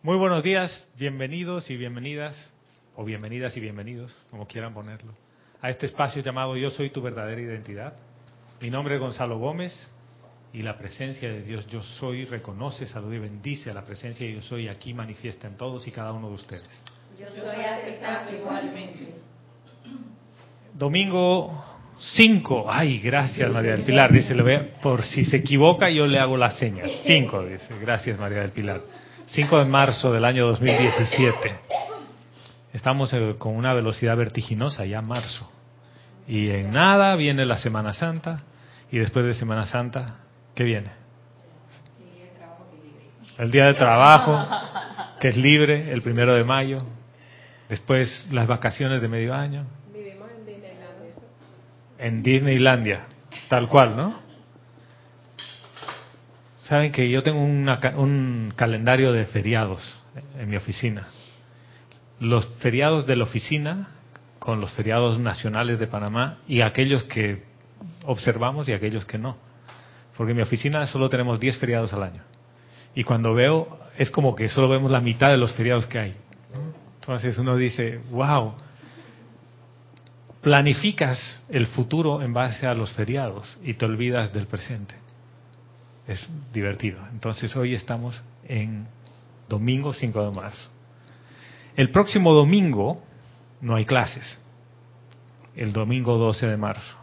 Muy buenos días, bienvenidos y bienvenidas, o bienvenidas y bienvenidos, como quieran ponerlo, a este espacio llamado Yo Soy Tu Verdadera Identidad. Mi nombre es Gonzalo Gómez y la presencia de Dios Yo Soy reconoce, saluda y bendice a la presencia de Yo Soy aquí manifiesta en todos y cada uno de ustedes. Yo soy aceptable igualmente. Domingo 5, ay, gracias María del Pilar, dice, por si se equivoca yo le hago las señas. 5, dice, gracias María del Pilar. 5 de marzo del año 2017. Estamos eh, con una velocidad vertiginosa ya marzo. Y en nada viene la Semana Santa y después de Semana Santa, ¿qué viene? El día de trabajo, que es libre, el primero de mayo. Después las vacaciones de medio año. Vivimos en Disneylandia. En Disneylandia, tal cual, ¿no? Saben que yo tengo una un calendario de feriados en mi oficina. Los feriados de la oficina con los feriados nacionales de Panamá y aquellos que observamos y aquellos que no. Porque en mi oficina solo tenemos 10 feriados al año. Y cuando veo, es como que solo vemos la mitad de los feriados que hay. Entonces uno dice, wow, planificas el futuro en base a los feriados y te olvidas del presente. Es divertido. Entonces hoy estamos en domingo 5 de marzo. El próximo domingo no hay clases. El domingo 12 de marzo.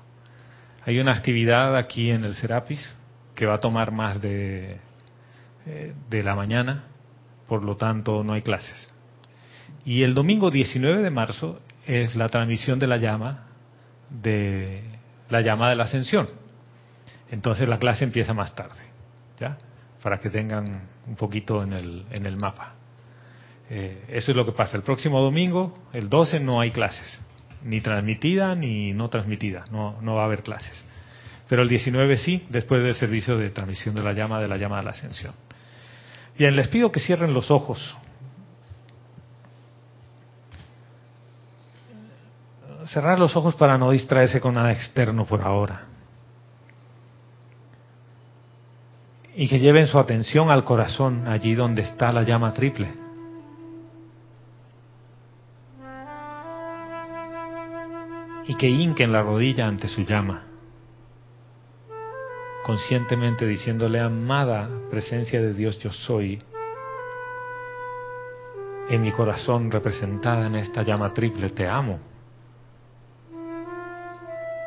Hay una actividad aquí en el Serapis que va a tomar más de, eh, de la mañana, por lo tanto no hay clases. Y el domingo 19 de marzo es la transmisión de la llama de la llama de la ascensión. Entonces la clase empieza más tarde, ¿ya? Para que tengan un poquito en el, en el mapa. Eh, eso es lo que pasa. El próximo domingo, el 12, no hay clases, ni transmitida ni no transmitida, no, no va a haber clases. Pero el 19 sí, después del servicio de transmisión de la llama de la llama de la ascensión. Bien, les pido que cierren los ojos. Cerrar los ojos para no distraerse con nada externo por ahora. Y que lleven su atención al corazón, allí donde está la llama triple. Y que hinquen la rodilla ante su llama conscientemente diciéndole, amada presencia de Dios yo soy, en mi corazón representada en esta llama triple, te amo.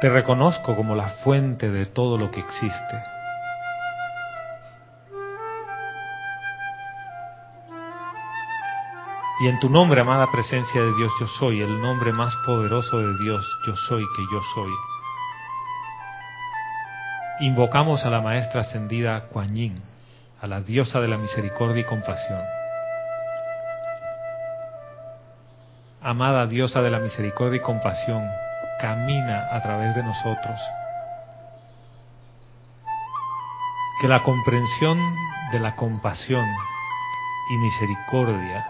Te reconozco como la fuente de todo lo que existe. Y en tu nombre, amada presencia de Dios, yo soy, el nombre más poderoso de Dios, yo soy que yo soy invocamos a la maestra ascendida Kuan Yin, a la diosa de la misericordia y compasión. Amada diosa de la misericordia y compasión, camina a través de nosotros. Que la comprensión de la compasión y misericordia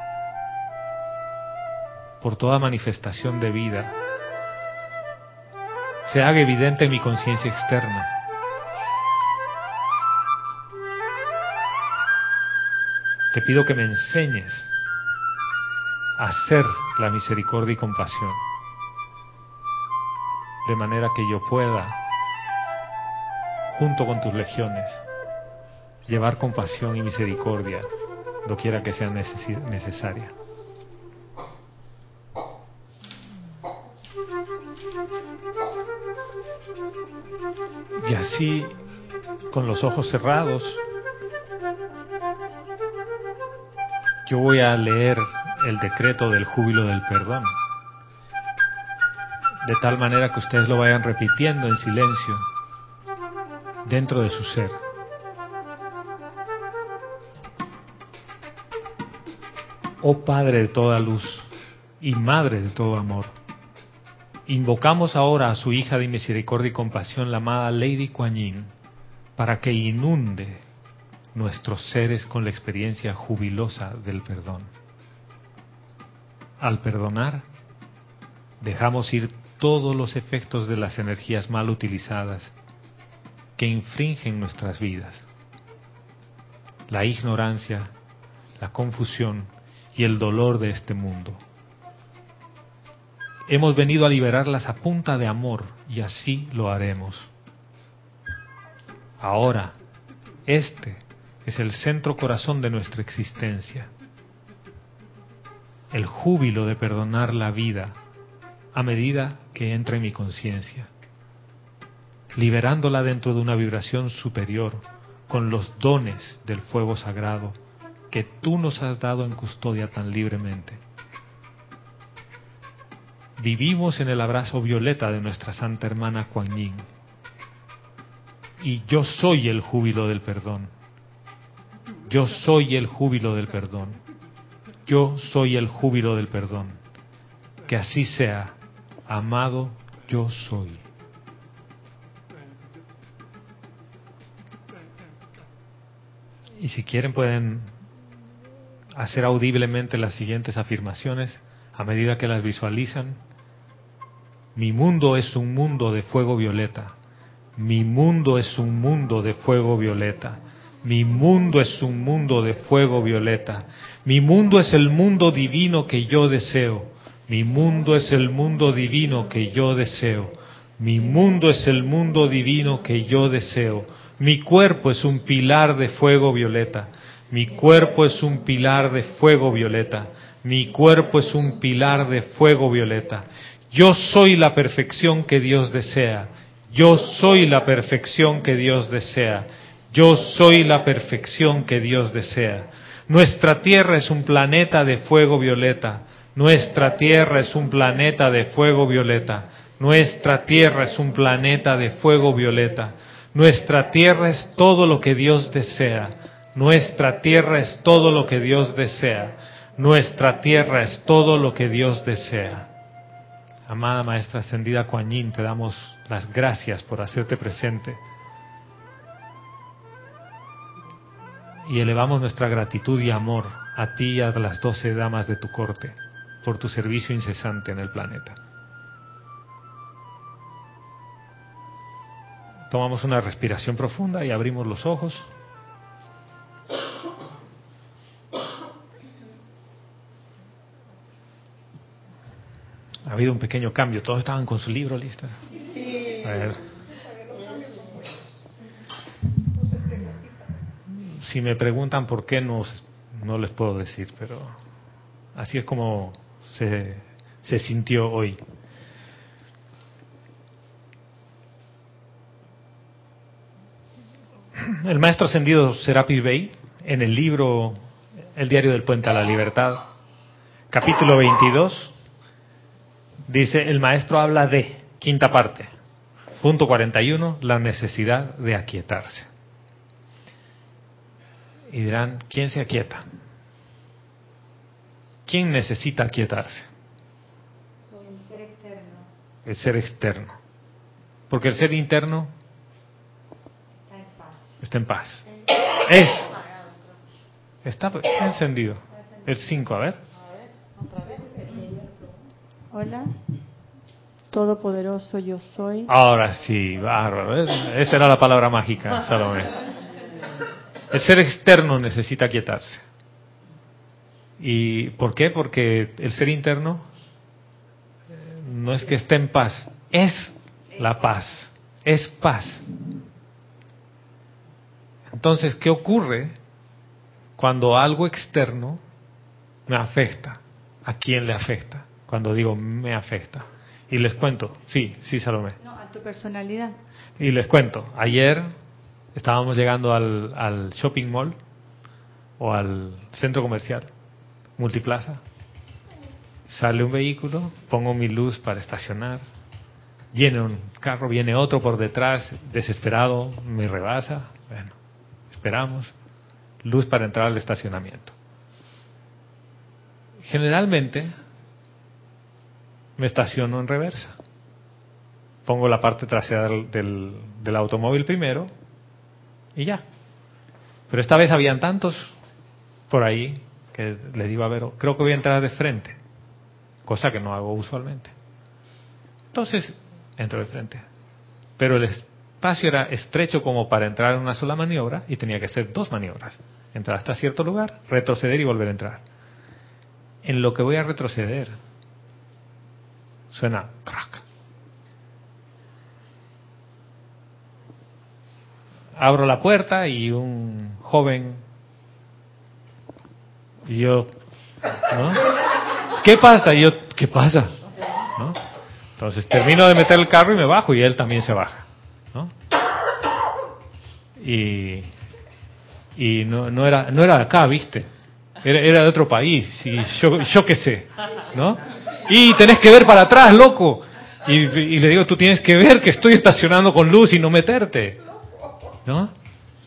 por toda manifestación de vida se haga evidente en mi conciencia externa te pido que me enseñes a hacer la misericordia y compasión, de manera que yo pueda, junto con tus legiones, llevar compasión y misericordia, quiera que sea necesaria. Así, con los ojos cerrados, yo voy a leer el decreto del júbilo del perdón, de tal manera que ustedes lo vayan repitiendo en silencio dentro de su ser. Oh Padre de toda luz y Madre de todo amor, invocamos ahora a su hija de misericordia y compasión, la amada Lady Kuan Yin, para que inunde nuestros seres con la experiencia jubilosa del perdón. Al perdonar, dejamos ir todos los efectos de las energías mal utilizadas que infringen nuestras vidas. La ignorancia, la confusión y el dolor de este mundo. Hemos venido a liberarlas a punta de amor y así lo haremos. Ahora, este es el centro corazón de nuestra existencia. El júbilo de perdonar la vida a medida que entra en mi conciencia, liberándola dentro de una vibración superior con los dones del fuego sagrado que tú nos has dado en custodia tan libremente. Vivimos en el abrazo violeta de nuestra santa hermana Kuan Yin. Y yo soy el júbilo del perdón. Yo soy el júbilo del perdón. Yo soy el júbilo del perdón. Que así sea, amado yo soy. Y si quieren pueden hacer audiblemente las siguientes afirmaciones a medida que las visualizan. Mi mundo es un mundo de fuego violeta. Mi mundo es un mundo de fuego violeta. Mi mundo es un mundo de fuego violeta. Mi mundo es el mundo divino que yo deseo. Mi mundo es el mundo divino que yo deseo. Mi mundo es el mundo divino que yo deseo. Mi cuerpo es un pilar de fuego violeta. Mi cuerpo es un pilar de fuego violeta. Mi cuerpo es un pilar de fuego violeta. Yo soy la perfección que Dios desea. Yo soy la perfección que Dios desea. Yo soy la perfección que Dios desea. Nuestra Tierra es un planeta de fuego violeta. Nuestra Tierra es un planeta de fuego violeta. Nuestra Tierra es un planeta de fuego violeta. Nuestra Tierra es todo lo que Dios desea. Nuestra tierra es todo lo que Dios desea. Nuestra tierra es todo lo que Dios desea. Amada Maestra Ascendida Kuan Yin, te damos las gracias por hacerte presente. Y elevamos nuestra gratitud y amor a ti y a las doce damas de tu corte por tu servicio incesante en el planeta. Tomamos una respiración profunda y abrimos los ojos. Ha habido un pequeño cambio. Todos estaban con su libro listo. Si me preguntan por qué, no, no les puedo decir, pero así es como se, se sintió hoy. El maestro ascendido Serapi Bey, en el libro El diario del puente a la libertad, capítulo 22, Dice, el maestro habla de, quinta parte, punto 41, la necesidad de aquietarse. Y dirán, ¿quién se aquieta? ¿Quién necesita aquietarse? El ser externo. El ser externo. Porque el ser interno Está en paz. está en paz. Es. Está, encendido. El 5, a ver. Hola, Todopoderoso yo soy. Ahora sí, bárbaro. Esa era la palabra mágica, Salomé. El ser externo necesita aquietarse. ¿Y por qué? Porque el ser interno eh, no es que esté en paz, es la paz, es paz. Entonces, ¿qué ocurre cuando algo externo me afecta? ¿A quién le afecta? Cuando digo me afecta. Y les cuento, sí, sí, Salomé. No, a tu personalidad. Y les cuento, ayer estábamos llegando al, al shopping mall o al centro comercial, multiplaza. Sale un vehículo, pongo mi luz para estacionar. Viene un carro, viene otro por detrás, desesperado, me rebasa. Bueno, esperamos. Luz para entrar al estacionamiento. Generalmente me estaciono en reversa. Pongo la parte trasera del, del, automóvil primero y ya. Pero esta vez habían tantos por ahí que le digo a Vero, creo que voy a entrar de frente, cosa que no hago usualmente. Entonces, entro de frente. Pero el, espacio era estrecho como para entrar en una sola maniobra y tenía que hacer dos maniobras. Entrar hasta cierto lugar, retroceder y volver a entrar. En lo que voy a retroceder, suena crack. Abro la puerta y un joven y yo, ¿no? ¿Qué pasa? Y yo, ¿qué pasa? ¿No? Entonces termino de meter el carro y me bajo y él también se baja. Y, y no, no, era, no era acá, ¿viste? Era, de otro país, y yo, yo qué sé, ¿no? Y tenés que ver para atrás, loco. Y, y le digo, tú tienes que ver que estoy estacionando con luz y no meterte. ¿No?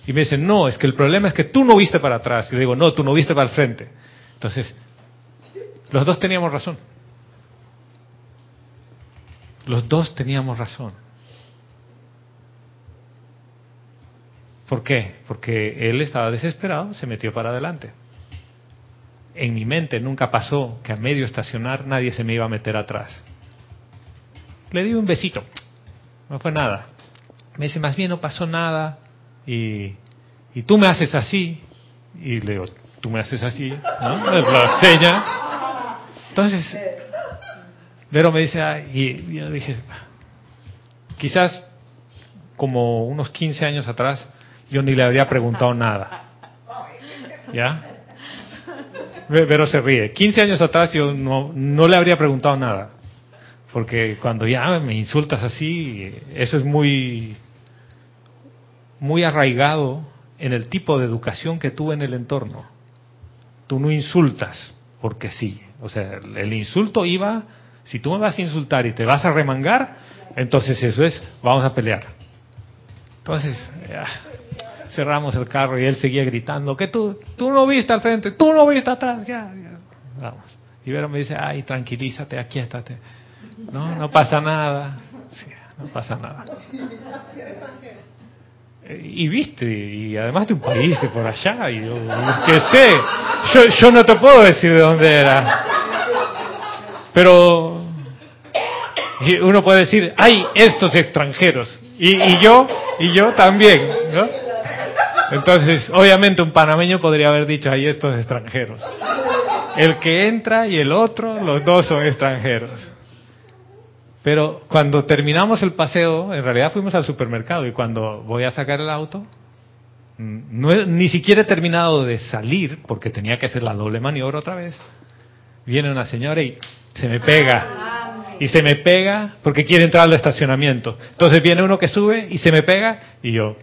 Y me dicen, no, es que el problema es que tú no viste para atrás. Y le digo, no, tú no viste para el frente. Entonces, los dos teníamos razón. Los dos teníamos razón. ¿Por qué? Porque él estaba desesperado, se metió para adelante. En mi mente nunca pasó que a medio estacionar nadie se me iba a meter atrás. Le di un besito, no fue nada. Me dice, más bien no pasó nada y, y tú me haces así. Y le digo, tú me haces así, ¿no? La seña. Entonces, Vero me dice, y yo dije, quizás como unos 15 años atrás, yo ni le habría preguntado nada. ¿Ya? Vero se ríe. 15 años atrás yo no, no le habría preguntado nada. Porque cuando ya me insultas así, eso es muy, muy arraigado en el tipo de educación que tuve en el entorno. Tú no insultas porque sí. O sea, el insulto iba, si tú me vas a insultar y te vas a remangar, entonces eso es, vamos a pelear. Entonces, ya, cerramos el carro y él seguía gritando, que tú, tú no viste al frente, tú no viste atrás, ya, ya. Vamos. Y Vero me dice, ay, tranquilízate, aquíétate. No, no pasa nada. Sí, no pasa nada. Y viste, y además de un país de por allá, y yo, que sé, yo, yo no te puedo decir de dónde era. Pero uno puede decir, hay estos extranjeros, y, y yo, y yo también, ¿no? Entonces, obviamente un panameño podría haber dicho, hay estos extranjeros. El que entra y el otro, los dos son extranjeros. Pero cuando terminamos el paseo, en realidad fuimos al supermercado y cuando voy a sacar el auto, no ni siquiera he terminado de salir porque tenía que hacer la doble maniobra otra vez. Viene una señora y se me pega. Y se me pega porque quiere entrar al estacionamiento. Entonces viene uno que sube y se me pega y yo,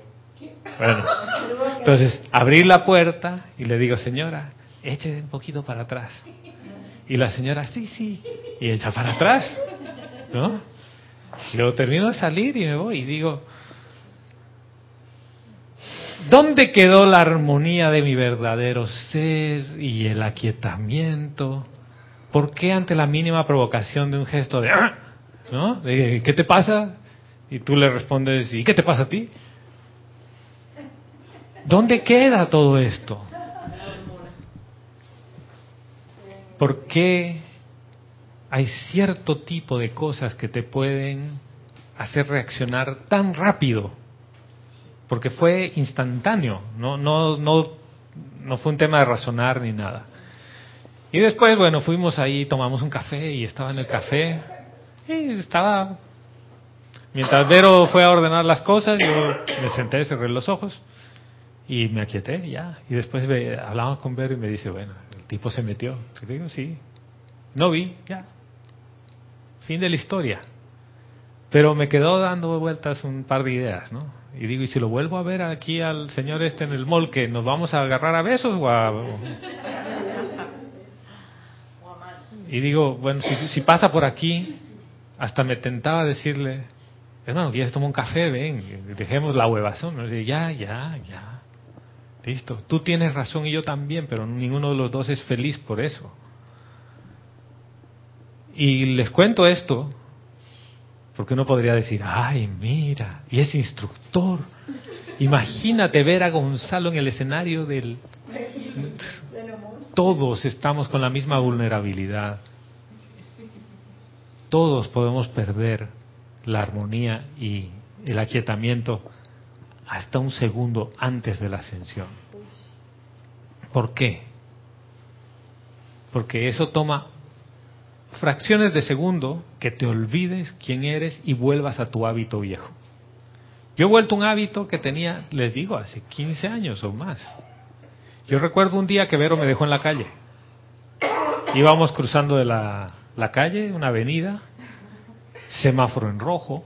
bueno. Entonces abrí la puerta y le digo, señora, eche un poquito para atrás. Y la señora, sí, sí. Y echa para atrás. ¿No? Luego termino de salir y me voy y digo, ¿dónde quedó la armonía de mi verdadero ser y el aquietamiento? ¿Por qué ante la mínima provocación de un gesto de, "Ah", ¿no? De, ¿Qué te pasa? Y tú le respondes, ¿y qué te pasa a ti? ¿Dónde queda todo esto? ¿Por qué hay cierto tipo de cosas que te pueden hacer reaccionar tan rápido? Porque fue instantáneo, no, no, no, no fue un tema de razonar ni nada. Y después, bueno, fuimos ahí, tomamos un café y estaba en el café y estaba... Mientras Vero fue a ordenar las cosas, yo me senté, cerré los ojos y me aquieté ya. Y después ve- hablamos con Vero y me dice, bueno, el tipo se metió. Y digo, sí. No vi, ya. Fin de la historia. Pero me quedó dando vueltas un par de ideas, ¿no? Y digo, ¿y si lo vuelvo a ver aquí al señor este en el mall, que nos vamos a agarrar a besos o a... Y digo, bueno, si, si pasa por aquí, hasta me tentaba decirle, hermano, se tomó un café, ven, dejemos la huevazón. Y ya, ya, ya. Listo. Tú tienes razón y yo también, pero ninguno de los dos es feliz por eso. Y les cuento esto, porque uno podría decir, ay, mira, y es instructor. Imagínate ver a Gonzalo en el escenario del... Todos estamos con la misma vulnerabilidad. Todos podemos perder la armonía y el aquietamiento hasta un segundo antes de la ascensión. ¿Por qué? Porque eso toma fracciones de segundo que te olvides quién eres y vuelvas a tu hábito viejo. Yo he vuelto a un hábito que tenía, les digo, hace 15 años o más. Yo recuerdo un día que Vero me dejó en la calle. Íbamos cruzando de la, la calle, una avenida, semáforo en rojo,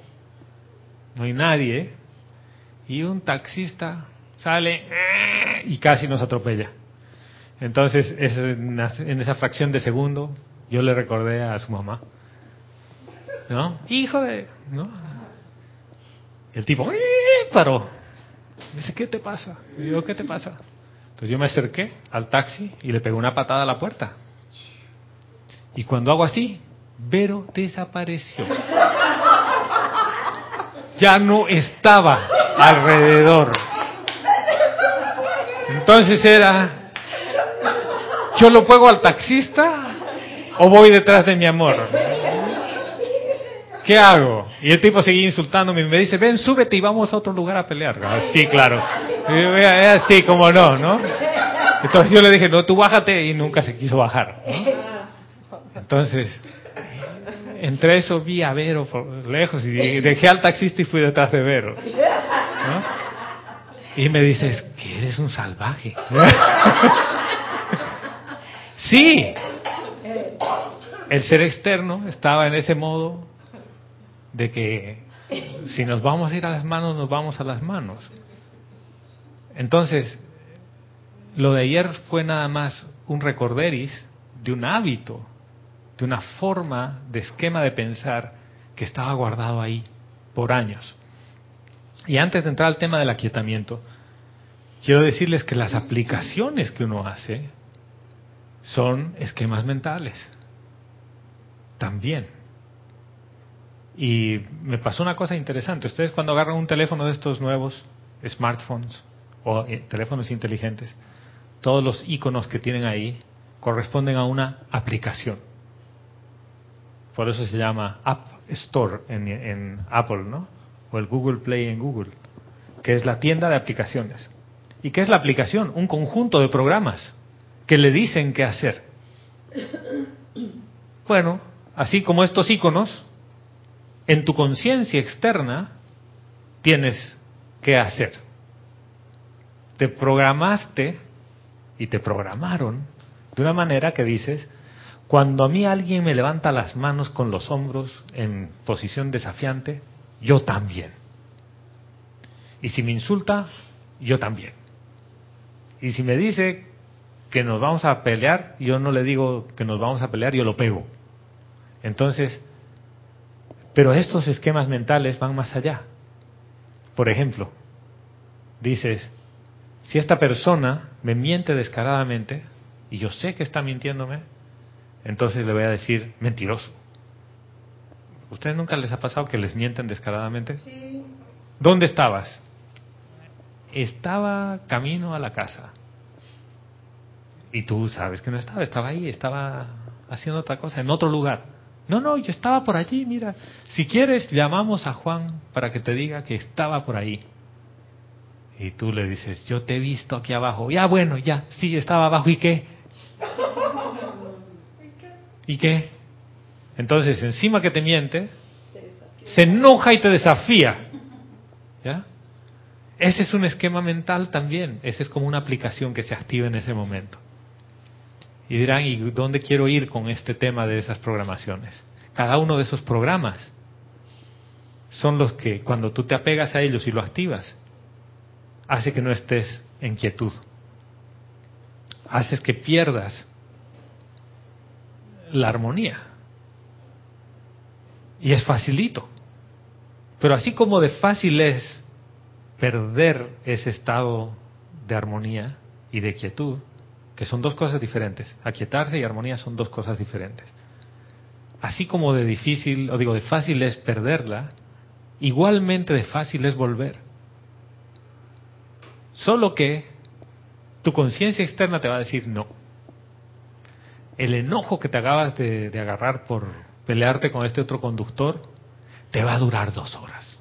no hay nadie, y un taxista sale y casi nos atropella. Entonces, es en esa- fracción de segundo, yo le recordé a su mamá, ¿no? Hijo de, ¿no? El tipo ¡eh! paró. Dice, ¿qué te pasa? Y yo, ¿qué te pasa? Entonces yo me acerqué al taxi y le pegué una patada a la puerta. Y cuando hago así, Vero desapareció. Ya no estaba alrededor. Entonces era, ¿yo lo pego al taxista o voy detrás de mi amor? ¿Qué hago? Y el tipo seguía insultándome y me dice, ven, súbete y vamos a otro lugar a pelear. Ah, sí, claro. Y yo, "Eh, así, como no, ¿no? Entonces yo le dije, no, tú bájate y nunca se quiso bajar. Entonces, entre eso vi a Vero lejos y dejé al taxista y fui detrás de Vero. Y me dices, que eres un salvaje. sí, el ser externo estaba en ese modo de que si nos vamos a ir a las manos, nos vamos a las manos. Entonces, lo de ayer fue nada más un recorderis de un hábito, de una forma de esquema de pensar que estaba guardado ahí por años. Y antes de entrar al tema del aquietamiento, quiero decirles que las aplicaciones que uno hace son esquemas mentales. También. Y me pasó una cosa interesante. Ustedes cuando agarran un teléfono de estos nuevos, smartphones o eh, teléfonos inteligentes, todos los iconos que tienen ahí corresponden a una aplicación. Por eso se llama App Store en, Apple, ¿no? O el Google Play en Google, que es la tienda de aplicaciones. ¿Y qué es la aplicación? Un conjunto de programas que le dicen qué hacer. Bueno, así como estos iconos, en tu conciencia externa tienes que hacer. Te programaste y te programaron de una manera que dices, cuando a mí alguien me levanta las manos con los hombros en posición desafiante, yo también. Y si me insulta, yo también. Y si me dice que nos vamos a pelear, yo no le digo que nos vamos a pelear, yo lo pego. Entonces, pero estos esquemas mentales van más allá. Por ejemplo, dices, si esta persona me miente descaradamente, y yo sé que está mintiéndome, entonces le voy a decir mentiroso. ¿Ustedes nunca les ha pasado que les mienten descaradamente? Sí. ¿Dónde estabas? Estaba camino a la casa. Y tú sabes que no estaba, estaba ahí, estaba haciendo otra cosa, en otro lugar. No, no, yo estaba por allí, mira. Si quieres, llamamos a Juan para que te diga que estaba por ahí. Y tú le dices, yo te he visto aquí abajo. Ya, bueno, ya, sí, estaba abajo. ¿Y qué? ¿Y qué? Entonces, encima que te miente, se enoja y te desafía. ¿Ya? Ese es un esquema mental también. Ese es como una aplicación que se activa en ese momento. Y dirán, ¿y dónde quiero ir con este tema de esas programaciones? Cada uno de esos programas son los que, cuando tú te apegas a ellos y lo activas, hace que no estés en quietud. Haces que pierdas la armonía. Y es facilito. Pero así como de fácil es perder ese estado de armonía y de quietud, que son dos cosas diferentes. Aquietarse y armonía son dos cosas diferentes. Así como de difícil, o digo, de fácil es perderla, igualmente de fácil es volver. Solo que tu conciencia externa te va a decir no. El enojo que te acabas de, de agarrar por pelearte con este otro conductor te va a durar dos horas.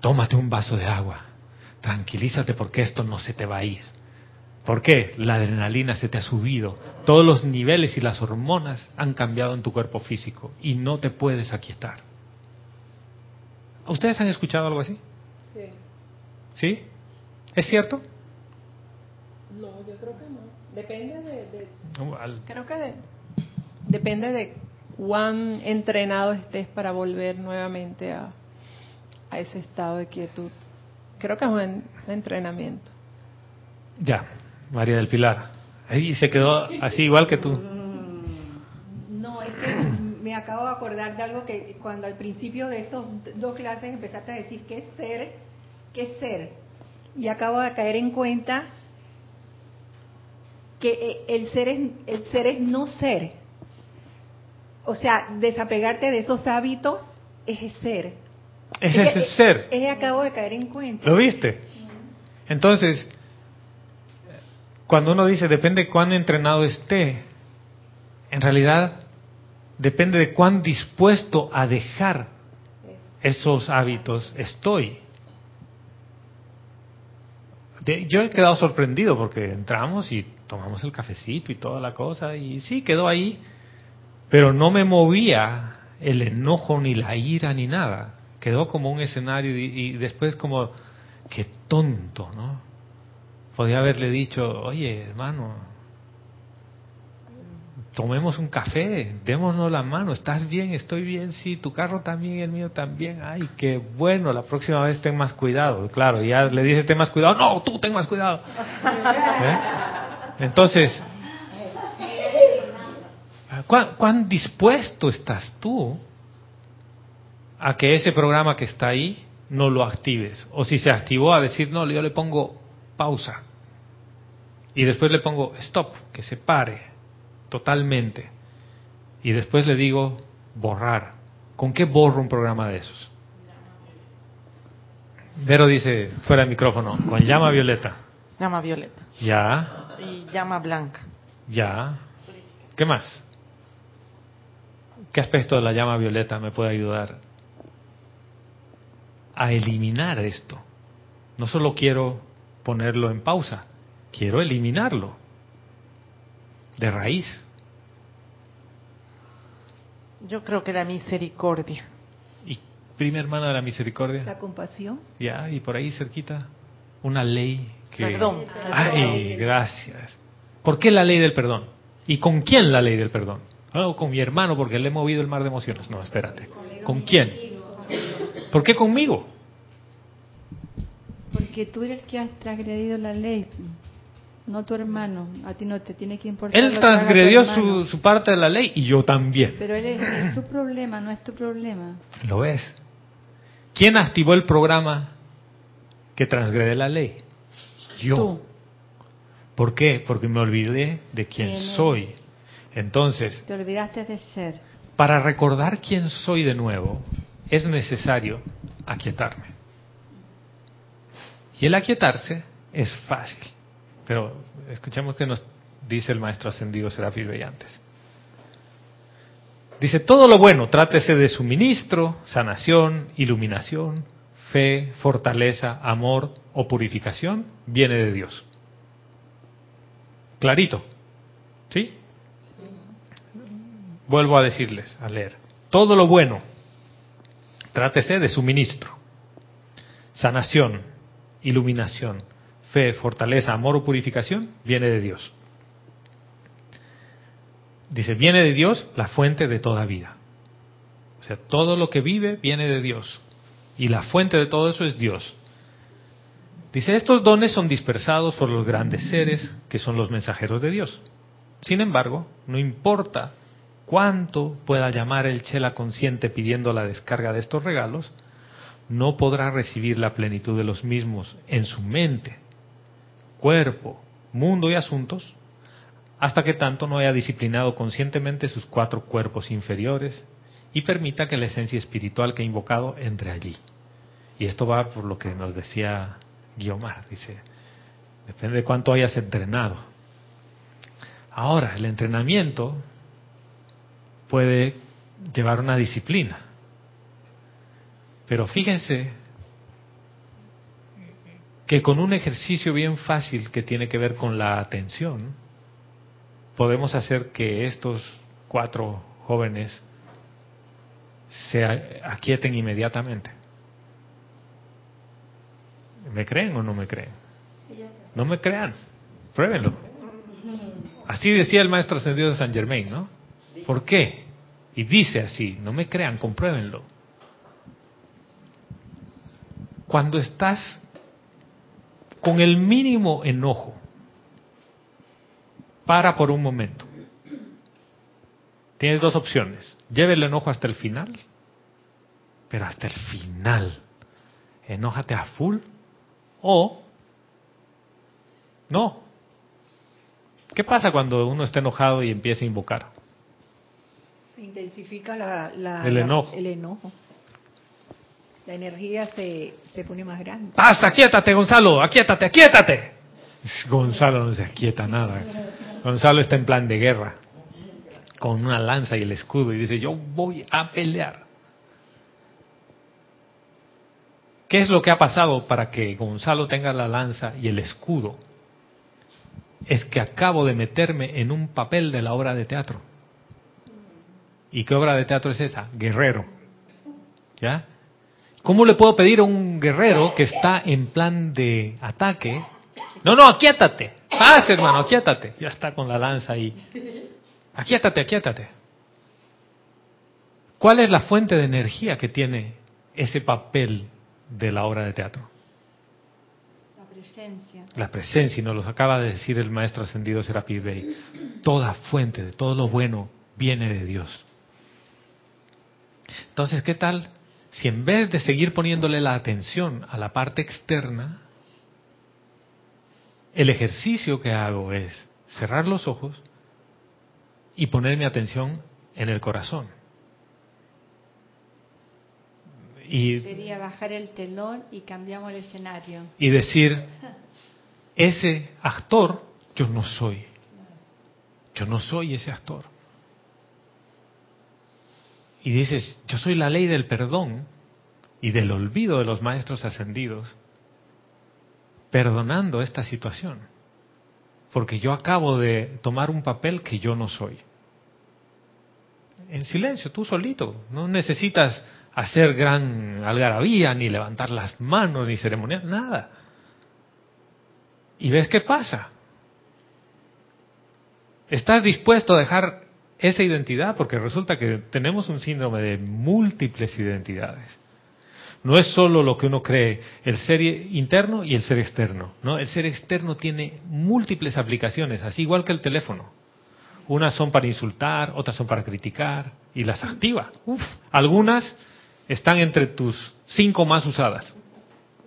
tómate un vaso de agua, tranquilízate porque esto no se te va a ir. ¿Por qué? La adrenalina se te ha subido, todos los niveles y las hormonas han cambiado en tu cuerpo físico y no te puedes aquietar. ¿Ustedes han escuchado algo así? Sí. ¿Sí? ¿Es cierto? No, yo creo que no. Depende de... de- No, al- creo que de- depende de cuán entrenado estés para volver nuevamente a, a ese estado de quietud. Creo que es un en- entrenamiento. Ya, María del Pilar. Ahí se quedó así igual que tú. No, es que me acabo de acordar de algo que cuando al principio de estos dos clases empezaste a decir qué es ser, qué es ser. Y acabo de caer en cuenta que eh, el ser es, el ser es no ser. O sea, desapegarte de esos hábitos es ser. Ese es que- el ser. Es que acabo de caer en cuenta. ¿Lo viste? Entonces, cuando uno dice depende cuán entrenado esté, en realidad depende de cuán dispuesto a dejar esos hábitos estoy. De- yo he quedado sorprendido porque entramos y tomamos el cafecito y toda la cosa y sí, quedó ahí, pero no me movía el enojo ni la ira ni nada. Quedó como un escenario y, y después como, qué tonto, ¿no? Podía haberle dicho, oye, hermano, tomemos un café, démonos la mano, ¿estás bien? Estoy bien, sí, tu carro también, el mío también, ay, qué bueno, la próxima vez ten más cuidado, claro, ya le dice ten más cuidado, no, tú ten más cuidado. ¿Eh? Entonces, ¿cuán, cuán dispuesto estás tú a que ese programa que está ahí no lo actives? O si se activó a decir, no, yo le pongo pausa y después le pongo stop, que se pare totalmente. Y después le digo borrar. ¿Con qué borro un programa de esos? Vero dice, fuera de micrófono, con llama violeta. Llama violeta. Ya, Y llama blanca. ya. ¿Qué más? ¿Qué aspecto de la llama violeta me puede ayudar a eliminar esto? No solo quiero ponerlo en pausa, quiero eliminarlo de raíz. Yo creo que la misericordia. Y prima hermana de la misericordia, La compasión. ya, y por ahí cerquita, una ley que... Perdón. Ay, gracias. ¿Por qué la ley del perdón? ¿Y con quién la ley del perdón? Oh, con mi hermano porque le he movido el mar de emociones. No, espérate. ¿Con quién? ¿Por qué conmigo? Porque tú eres el que has transgredido la ley, no tu hermano. A ti no te tiene que importar. Él transgredió su, su parte de la ley y yo también. Pero él es, es su problema, no es tu problema. ¿Lo ves? ¿Quién activó el programa que transgrede la ley? Yo. Tú. ¿Por qué? Porque me olvidé de quién soy. Entonces, Te olvidaste de ser. para recordar quién soy de nuevo, es necesario aquietarme. Y el aquietarse es fácil. Pero escuchemos que nos dice el maestro ascendido Serafín Bellantes. Dice, todo lo bueno, trátese de suministro, sanación, iluminación, fe, fortaleza, amor o purificación, viene de Dios. Clarito. ¿Sí? Vuelvo a decirles, a leer. Todo lo bueno, trátese de suministro, sanación, iluminación, fe, fortaleza, amor o purificación, viene de Dios. Dice, viene de Dios la fuente de toda vida. O sea, todo lo que vive viene de Dios. Y la fuente de todo eso es Dios. Dice, estos dones son dispersados por los grandes seres que son los mensajeros de Dios. Sin embargo, no importa cuánto pueda llamar el Chela consciente pidiendo la descarga de estos regalos, no podrá recibir la plenitud de los mismos en su mente, cuerpo, mundo y asuntos, hasta que tanto no haya disciplinado conscientemente sus cuatro cuerpos inferiores y permita que la esencia espiritual que ha invocado entre allí. Y esto va por lo que nos decía Guiomar, dice, depende de cuánto hayas entrenado. Ahora, el entrenamiento puede llevar una disciplina. Pero fíjense que con un ejercicio bien fácil que tiene que ver con la atención, podemos hacer que estos cuatro jóvenes se aquieten inmediatamente. ¿Me creen o no me creen? No me crean, pruébenlo. Así decía el maestro ascendido de San Germain, ¿no? ¿Por qué? Y dice así, no me crean, compruébenlo. Cuando estás con el mínimo enojo, para por un momento. Tienes dos opciones. Lleve el enojo hasta el final, pero hasta el final. Enójate a full o no. ¿Qué pasa cuando uno está enojado y empieza a invocar? Se intensifica la, la- El la- enojo. el enojo. La energía se, se pone más grande. ¡Pasa! ¡Aquíétate, Gonzalo! ¡Aquíétate, aquíétate! Gonzalo no se aquieta nada. Gonzalo está en plan de guerra, con una lanza y el escudo, y dice, yo voy a pelear. ¿Qué es lo que ha pasado para que Gonzalo tenga la lanza y el escudo? Es que acabo de meterme en un papel de la obra de teatro. ¿Y qué obra de teatro es esa? Guerrero. ¿Ya? ¿Cómo le puedo pedir a un guerrero que está en plan de ataque? No, no, aquíétate. Paz, hermano, aquíétate. Ya está con la lanza ahí. Aquíétate, aquíétate. ¿Cuál es la fuente de energía que tiene ese papel de la obra de teatro? La presencia. La presencia, y nos lo acaba de decir el maestro ascendido Serapis Bey. Toda fuente de todo lo bueno viene de Dios. Entonces, ¿qué tal si en vez de seguir poniéndole la atención a la parte externa, el ejercicio que hago es cerrar los ojos y poner mi atención en el corazón? Y Sería bajar el telón y cambiamos el escenario. y decir, ese actor yo no soy. Yo no soy ese actor. Y dices, yo soy la ley del perdón y del olvido de los maestros ascendidos, perdonando esta situación. Porque yo acabo de tomar un papel que yo no soy. En silencio, tú solito. No necesitas hacer gran algarabía, ni levantar las manos, ni ceremonial, nada. Y ves qué pasa. ¿Estás dispuesto a dejar esa identidad? Porque resulta que tenemos un síndrome de múltiples identidades. No es solo lo que uno cree, el ser interno y el ser externo. ¿no? El ser externo tiene múltiples aplicaciones, así igual que el teléfono. Unas son para insultar, otras son para criticar, y las activa. Uf, algunas están entre tus cinco más usadas.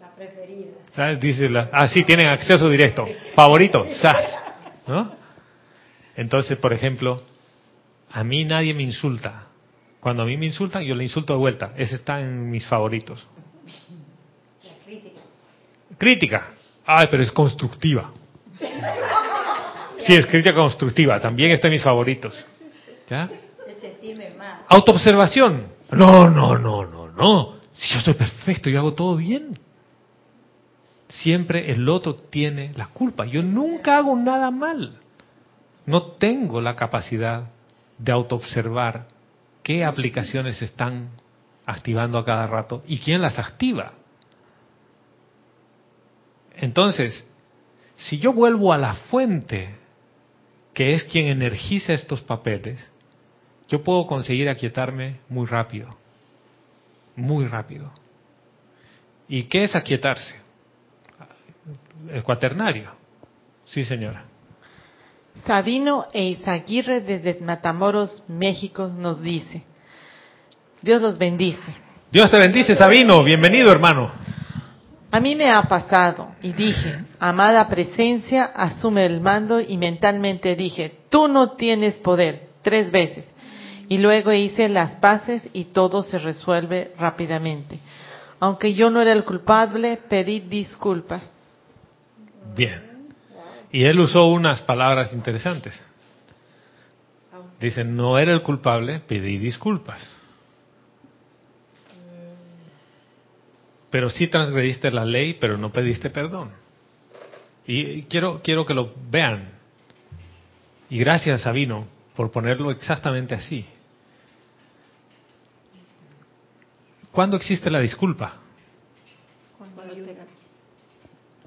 La preferida. ¿Sabes? Dice la, ah, sí, tienen acceso directo. Favorito, SAS. ¿No? Entonces, por ejemplo, a mí nadie me insulta. Cuando a mí me insultan, yo le insulto de vuelta. Ese está en mis favoritos. La crítica. Crítica. Ay, pero es constructiva. Sí, es crítica constructiva. También está en mis favoritos. ¿Ya? Autoobservación. No, no, no, no, no. Si yo soy perfecto, yo hago todo bien. Siempre el otro tiene la culpa. Yo nunca hago nada mal. No tengo la capacidad de autoobservar qué aplicaciones están activando a cada rato y quién las activa. Entonces, si yo vuelvo a la fuente, que es quien energiza estos papeles, yo puedo conseguir aquietarme muy rápido, muy rápido. ¿Y qué es aquietarse? El cuaternario. Sí, señora. Sabino e Izaguirre desde Matamoros, México, nos dice, Dios los bendice. Dios te bendice, Sabino. Bienvenido, hermano. A mí me ha pasado y dije, amada presencia, asume el mando y mentalmente dije, tú no tienes poder, tres veces. Y luego hice las paces y todo se resuelve rápidamente. Aunque yo no era el culpable, pedí disculpas. Bien. Y él usó unas palabras interesantes. Dice, no era el culpable, pedí disculpas. pero sí transgrediste la ley, pero no pediste perdón. Y quiero, quiero que lo vean. Y gracias, Sabino, por ponerlo exactamente así. ¿Cuándo existe la disculpa? Cuando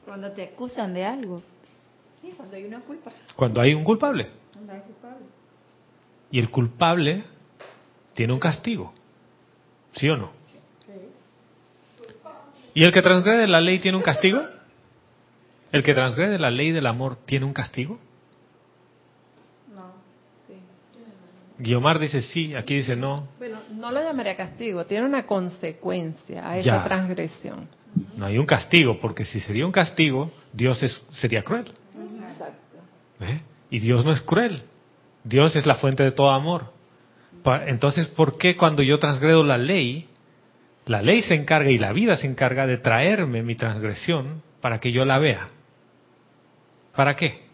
cuando te acusan de algo. Sí, cuando hay una culpa. Cuando hay un culpable. Cuando hay culpable. Y el culpable tiene un castigo. ¿Sí o no? ¿Y el que transgrede la ley tiene un castigo? ¿El que transgrede la ley del amor tiene un castigo? No, sí. Guiomar dice sí, aquí dice no. Bueno, no lo llamaría castigo, tiene una consecuencia a esa Ya. transgresión. No hay un castigo, porque si sería un castigo, Dios es- sería cruel. ¿Eh? Y Dios no es cruel. Dios es la fuente de todo amor. Entonces, ¿por qué cuando yo transgredo la ley, la ley se encarga y la vida se encarga de traerme mi transgresión para que yo la vea? ¿Para qué?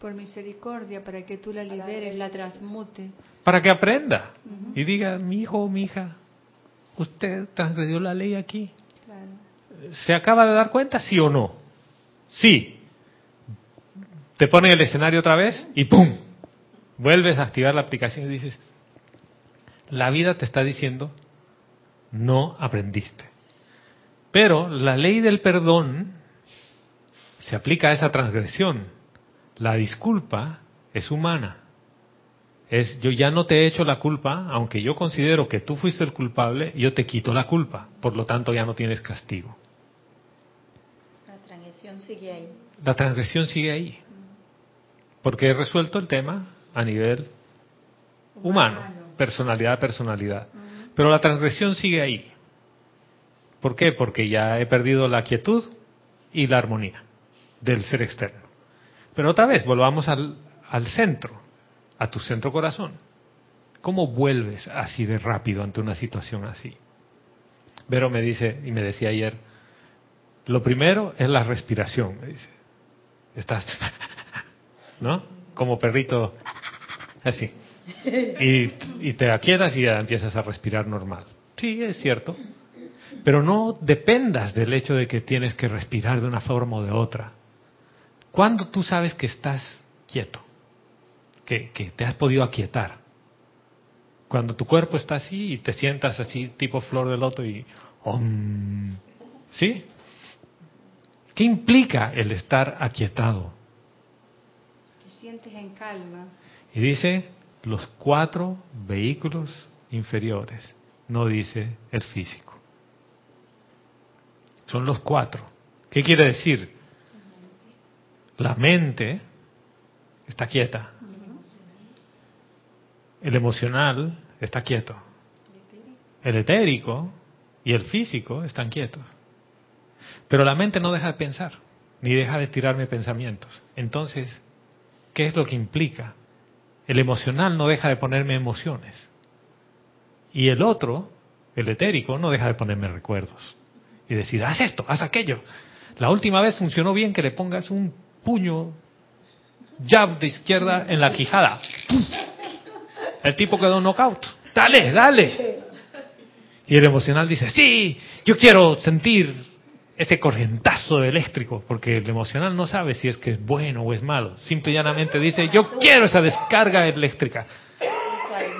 Por misericordia, para que tú la liberes, la transmute. Para que aprenda y diga, mi hijo o mi hija, usted transgredió la ley aquí. Claro. ¿Se acaba de dar cuenta, sí o no? Sí. Te pone el escenario otra vez y ¡pum! Vuelves a activar la aplicación y dices, la vida te está diciendo, no aprendiste. Pero la ley del perdón se aplica a esa transgresión. La disculpa es humana. Es yo ya no te he hecho la culpa, aunque yo considero que tú fuiste el culpable, yo te quito la culpa. Por lo tanto, ya no tienes castigo. La transgresión sigue ahí. La transgresión sigue ahí. Porque he resuelto el tema a nivel humano, personalidad a personalidad. Pero la transgresión sigue ahí. ¿Por qué? Porque ya he perdido la quietud y la armonía del ser externo. Pero otra vez, volvamos al, al centro, a tu centro corazón. ¿Cómo vuelves así de rápido ante una situación así? Vero me dice, y me decía ayer, lo primero es la respiración, me dice. Estás, ¿no? Como perrito, así. Y, y te aquietas y ya empiezas a respirar normal. Sí, es cierto. Pero no dependas del hecho de que tienes que respirar de una forma o de otra. ¿Cuándo tú sabes que estás quieto? Que, te has podido aquietar. Cuando tu cuerpo está así y te sientas así, tipo flor de loto y... om, ¿Sí? ¿Qué implica el estar aquietado? Y dice los cuatro vehículos inferiores, no dice el físico. Son los cuatro. ¿Qué quiere decir? La mente está quieta. El emocional está quieto. El etérico y el físico están quietos. Pero la mente no deja de pensar, ni deja de tirarme pensamientos. Entonces, ¿qué es lo que implica? El emocional no deja de ponerme emociones. Y el otro, el etérico, no deja de ponerme recuerdos. Y decir, haz esto, haz aquello. La última vez funcionó bien que le pongas un puño jab de izquierda en la quijada. El tipo quedó knockout. Dale, dale. Y el emocional dice, sí, yo quiero sentir ese corrientazo eléctrico, porque el emocional no sabe si es que es bueno o es malo. Simple y llanamente dice, yo quiero esa descarga eléctrica.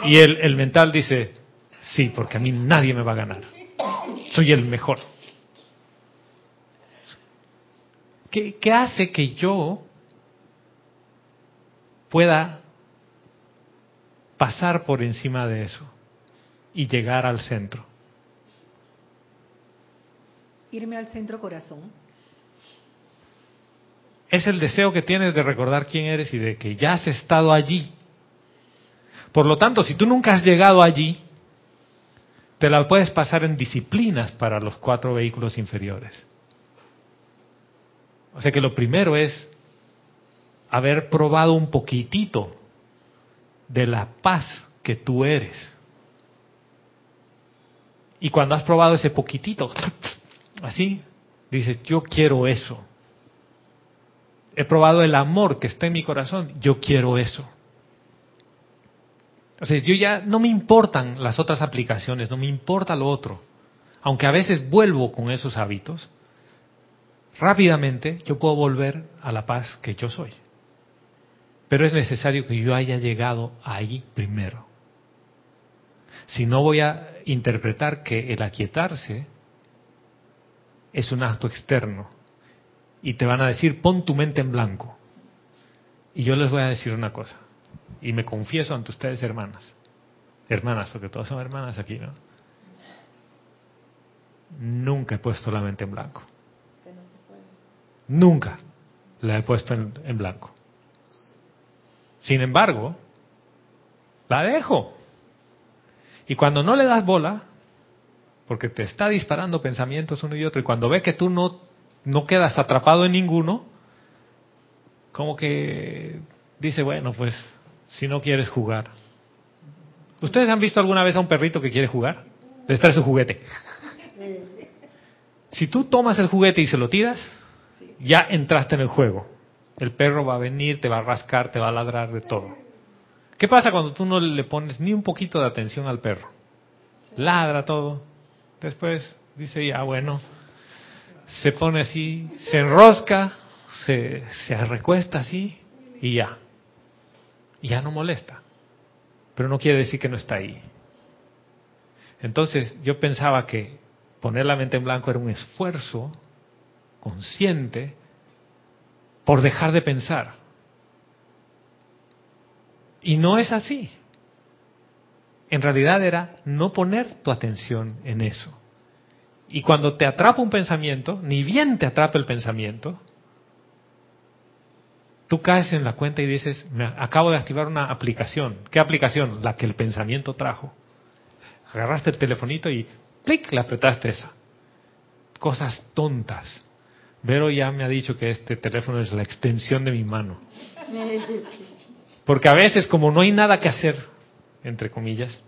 Y el, el mental dice, sí, porque a mí nadie me va a ganar. Soy el mejor. ¿Qué, qué hace que yo pueda pasar por encima de eso y llegar al centro? Irme al centro corazón. Es el deseo que tienes de recordar quién eres y de que ya has estado allí. Por lo tanto, si tú nunca has llegado allí, te la puedes pasar en disciplinas para los cuatro vehículos inferiores. O sea que lo primero es haber probado un poquitito de la paz que tú eres. Y cuando has probado ese poquitito, así, dices, yo quiero eso. He probado el amor que está en mi corazón, yo quiero eso. O sea, yo ya no me importan las otras aplicaciones, no me importa lo otro. aunque a veces vuelvo con esos hábitos, rápidamente yo puedo volver a la paz que yo soy. Pero es necesario que yo haya llegado ahí primero. Si no voy a interpretar que el aquietarse es un acto externo y te van a decir pon tu mente en blanco. Y yo les voy a decir una cosa, y me confieso ante ustedes hermanas, hermanas, porque todas son hermanas aquí, ¿no? Nunca he puesto la mente en blanco. Nunca la he puesto en, en blanco. Sin embargo, la dejo. Y cuando no le das bola, porque te está disparando pensamientos uno y otro, y cuando ve que tú no, no quedas atrapado en ninguno, como que dice, bueno, pues si no quieres jugar. ¿Ustedes han visto alguna vez a un perrito que quiere jugar? Le trae su juguete. Si tú tomas el juguete y se lo tiras, ya entraste en el juego. El perro va a venir, te va a rascar, te va a ladrar de todo. ¿Qué pasa cuando tú no le pones ni un poquito de atención al perro? Ladra todo. Después dice, ya bueno, se pone así, se enrosca, se, se recuesta así y ya. Ya no molesta. Pero no quiere decir que no está ahí. Entonces yo pensaba que poner la mente en blanco era un esfuerzo consciente por dejar de pensar. Y no es así. En realidad era no poner tu atención en eso. Y cuando te atrapa un pensamiento, ni bien te atrapa el pensamiento, tú caes en la cuenta y dices, me acabo de activar una aplicación. ¿Qué aplicación? La que el pensamiento trajo. Agarraste el telefonito y ¡clic! le apretaste esa. Cosas tontas. Vero ya me ha dicho que este teléfono es la extensión de mi mano. Porque a veces, como no hay nada que hacer, entre comillas,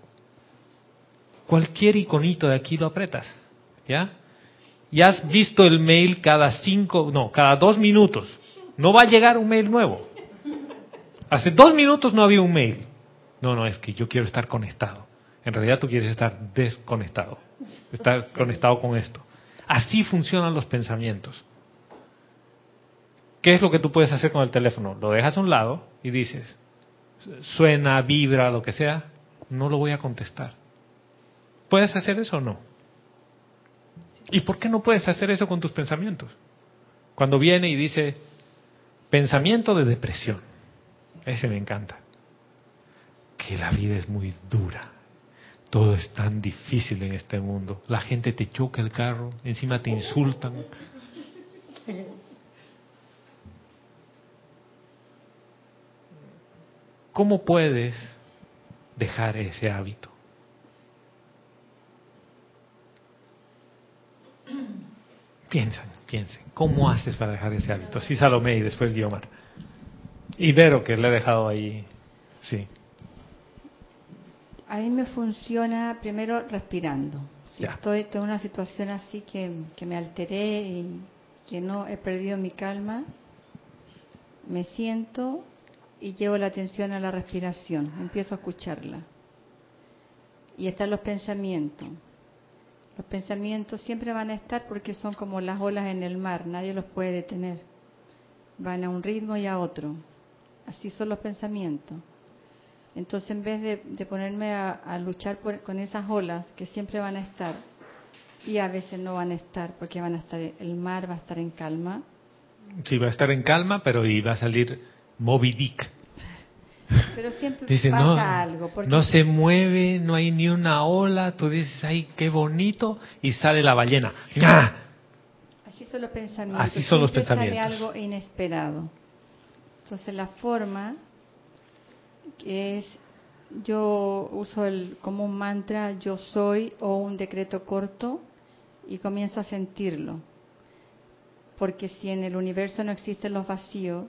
cualquier iconito de aquí lo apretas, ¿ya? Y has visto el mail cada cinco, no, cada dos minutos. No va a llegar un mail nuevo. Hace dos minutos no había un mail. No, no, es que yo quiero estar conectado. En realidad tú quieres estar desconectado. Estar conectado con esto. Así funcionan los pensamientos. ¿Qué es lo que tú puedes hacer con el teléfono? Lo dejas a un lado y dices, suena, vibra, lo que sea, no lo voy a contestar. ¿Puedes hacer eso o no? ¿Y por qué no puedes hacer eso con tus pensamientos? Cuando viene y dice, pensamiento de depresión, ese me encanta, que la vida es muy dura, todo es tan difícil en este mundo, la gente te choca el carro, encima te insultan. ¿Cómo puedes dejar ese hábito? Piensen, piensen, ¿cómo haces para dejar ese hábito? Sí, Salomé y después Guiomar. Y Vero, que le he dejado ahí, sí. A mí me funciona primero respirando. Si Ya. estoy en una situación así que, que me alteré y que no he perdido mi calma, me siento y llevo la atención a la respiración, empiezo a escucharla. Y están los pensamientos. Los pensamientos siempre van a estar porque son como las olas en el mar, nadie los puede detener. Van a un ritmo y a otro. Así son los pensamientos. Entonces, en vez de, ponerme a, a luchar por- con esas olas que siempre van a estar, y a veces no van a estar porque van a estar, el mar va a estar en calma, Sí, va a estar en calma, pero y va a salir Moby Dick. Pero siempre Dice, pasa no, algo. Porque no se mueve, no hay ni una ola, tú dices, ay, qué bonito, y sale la ballena. ¡Ah! Así son los pensamientos. Así son los Siempre sale pensamientos. algo inesperado. Entonces la forma que es, yo uso el, como un mantra, yo soy o un decreto corto y comienzo a sentirlo. Porque si en el universo no existen los vacíos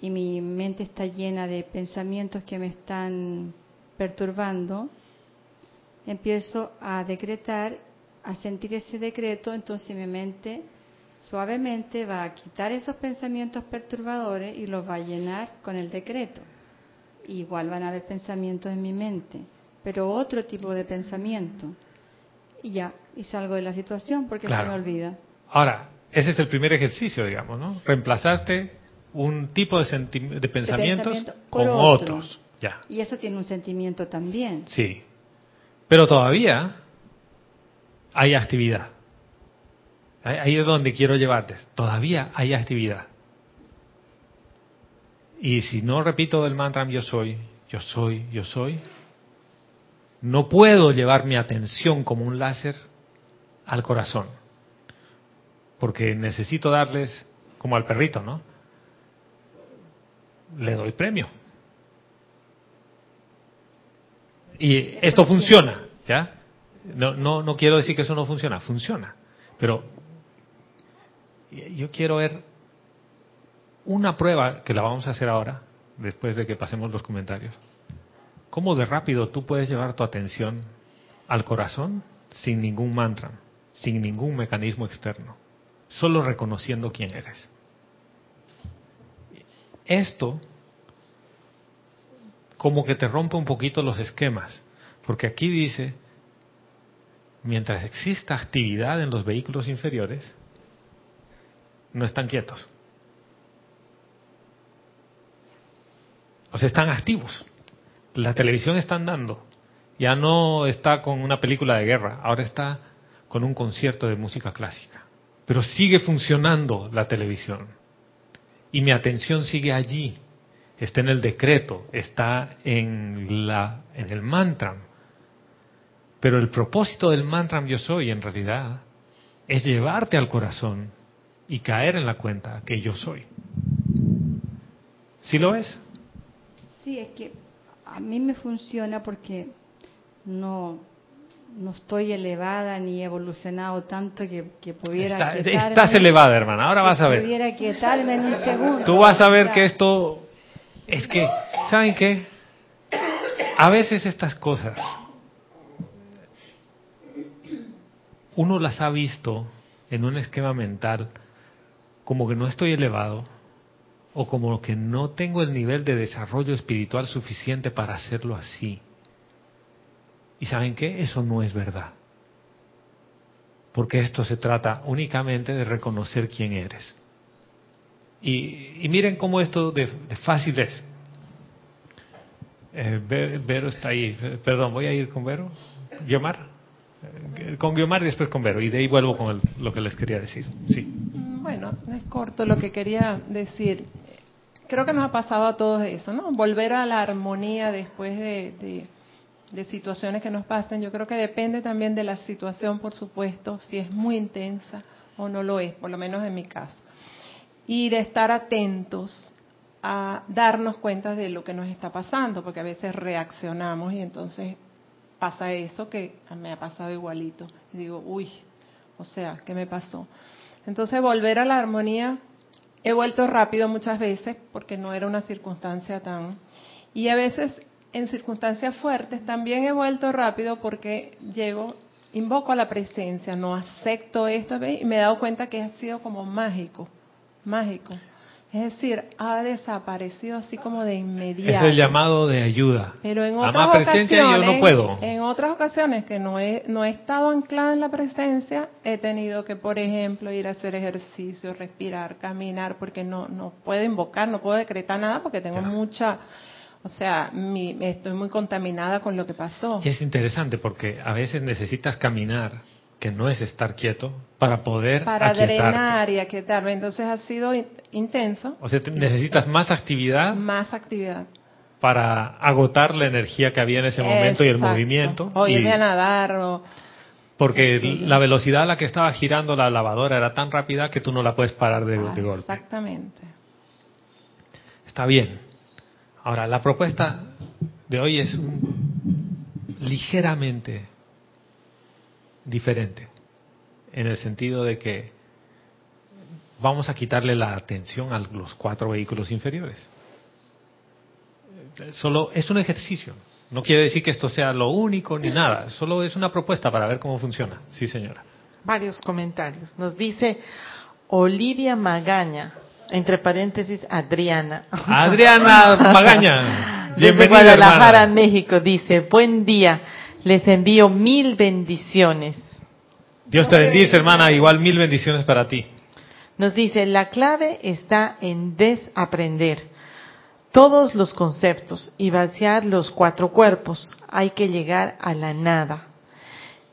y mi mente está llena de pensamientos que me están perturbando, empiezo a decretar, a sentir ese decreto, entonces mi mente suavemente va a quitar esos pensamientos perturbadores y los va a llenar con el decreto. Igual van a haber pensamientos en mi mente, pero otro tipo de pensamiento. y ya, y salgo de la situación porque Claro. se me olvida. Ahora, ese es el primer ejercicio, digamos, ¿no? Reemplazaste un tipo de, de pensamientos pensamiento por con otro. otros. Ya, Y eso tiene un sentimiento también. sí. Pero todavía hay actividad. Ahí ahí es donde quiero llevarte. Todavía hay actividad. Y si no repito el mantra yo soy, yo soy, yo soy, no puedo llevar mi atención como un láser al corazón. Porque necesito darles, como al perrito, ¿no? Le doy premio. Y esto funciona, ¿ya? No, no, no quiero decir que eso no funciona, funciona. Pero yo quiero ver una prueba que la vamos a hacer ahora, después de que pasemos los comentarios. ¿Cómo de rápido tú puedes llevar tu atención al corazón sin ningún mantra, sin ningún mecanismo externo, solo reconociendo quién eres? Esto como que te rompe un poquito los esquemas, porque aquí dice, mientras exista actividad en los vehículos inferiores, no están quietos. O sea, están activos. La televisión está andando. Ya no está con una película de guerra, ahora está con un concierto de música clásica. Pero sigue funcionando la televisión. Y mi atención sigue allí. Está en el decreto, está en, la, en el mantra. Pero el propósito del mantra yo soy en realidad es llevarte al corazón y caer en la cuenta que yo soy. ¿Sí lo es? Sí, es que a mí me funciona porque no, no estoy elevada ni evolucionado tanto que, que pudiera Está- quietarme- estás elevada, hermana. Ahora vas a ver. pudiera quietarme en un segundo. Tú vas a ver que esto es que, ¿saben qué? A veces estas cosas uno las ha visto en un esquema mental como que no estoy elevado o como que no tengo el nivel de desarrollo espiritual suficiente para hacerlo así. ¿Y saben qué? Eso no es verdad. Porque esto se trata únicamente de reconocer quién eres. Y, y miren cómo esto de, de fácil es. Eh, Ve- Vero está ahí. Perdón, voy a ir con Vero. Guiomar. Eh, Con Guiomar y después con Vero. Y de ahí vuelvo con el- lo que les quería decir. Sí. Mm, Bueno, es corto lo que quería decir. Creo que nos ha pasado a todos eso, ¿no? Volver a la armonía después de, de- de situaciones que nos pasen. Yo creo que depende también de la situación, por supuesto, si es muy intensa o no lo es, por lo menos en mi caso. Y de estar atentos a darnos cuenta de lo que nos está pasando, porque a veces reaccionamos y entonces pasa eso que me ha pasado igualito. Y digo, uy, o sea, ¿qué me pasó? Entonces volver a la armonía, he vuelto rápido muchas veces porque no era una circunstancia tan... Y a veces en circunstancias fuertes también he vuelto rápido porque llego, invoco a la presencia, no acepto esto y me he dado cuenta que ha sido como mágico, mágico. Es decir, ha desaparecido así como de inmediato. Es el llamado de ayuda. Pero en otras más presencia yo ocasiones, no puedo. en otras ocasiones que no he, no he estado anclada en la presencia, he tenido que, por ejemplo, ir a hacer ejercicio, respirar, caminar, porque no, no puedo invocar, no puedo decretar nada porque tengo mucha, o sea, mi, estoy muy contaminada con lo que pasó. Y es interesante porque a veces necesitas caminar, que no es estar quieto, para poder Para drenar y aquietarme. Entonces ha sido in- intenso, O sea, necesitas más actividad más actividad. para agotar la energía que había en ese momento y el Exacto. movimiento. O y- irme a nadar o... porque Sí. la velocidad a la que estaba girando la lavadora era tan rápida que tú no la puedes parar de, de golpe. Exactamente. Está bien. Ahora, la propuesta de hoy es ligeramente diferente, en el sentido de que vamos a quitarle la atención a los cuatro vehículos inferiores. Solo es un ejercicio. No quiere decir que esto sea lo único ni nada. Solo es una propuesta para ver cómo funciona. Sí, señora. Varios comentarios. Nos dice Olivia Magaña, entre paréntesis Adriana. Adriana Magaña. Desde Guadalajara, hermana. México, dice, buen día, les envío mil bendiciones. Dios te bendice, hermana. Igual mil bendiciones para ti. Nos dice, la clave está en desaprender todos los conceptos y vaciar los cuatro cuerpos. Hay que llegar a la nada.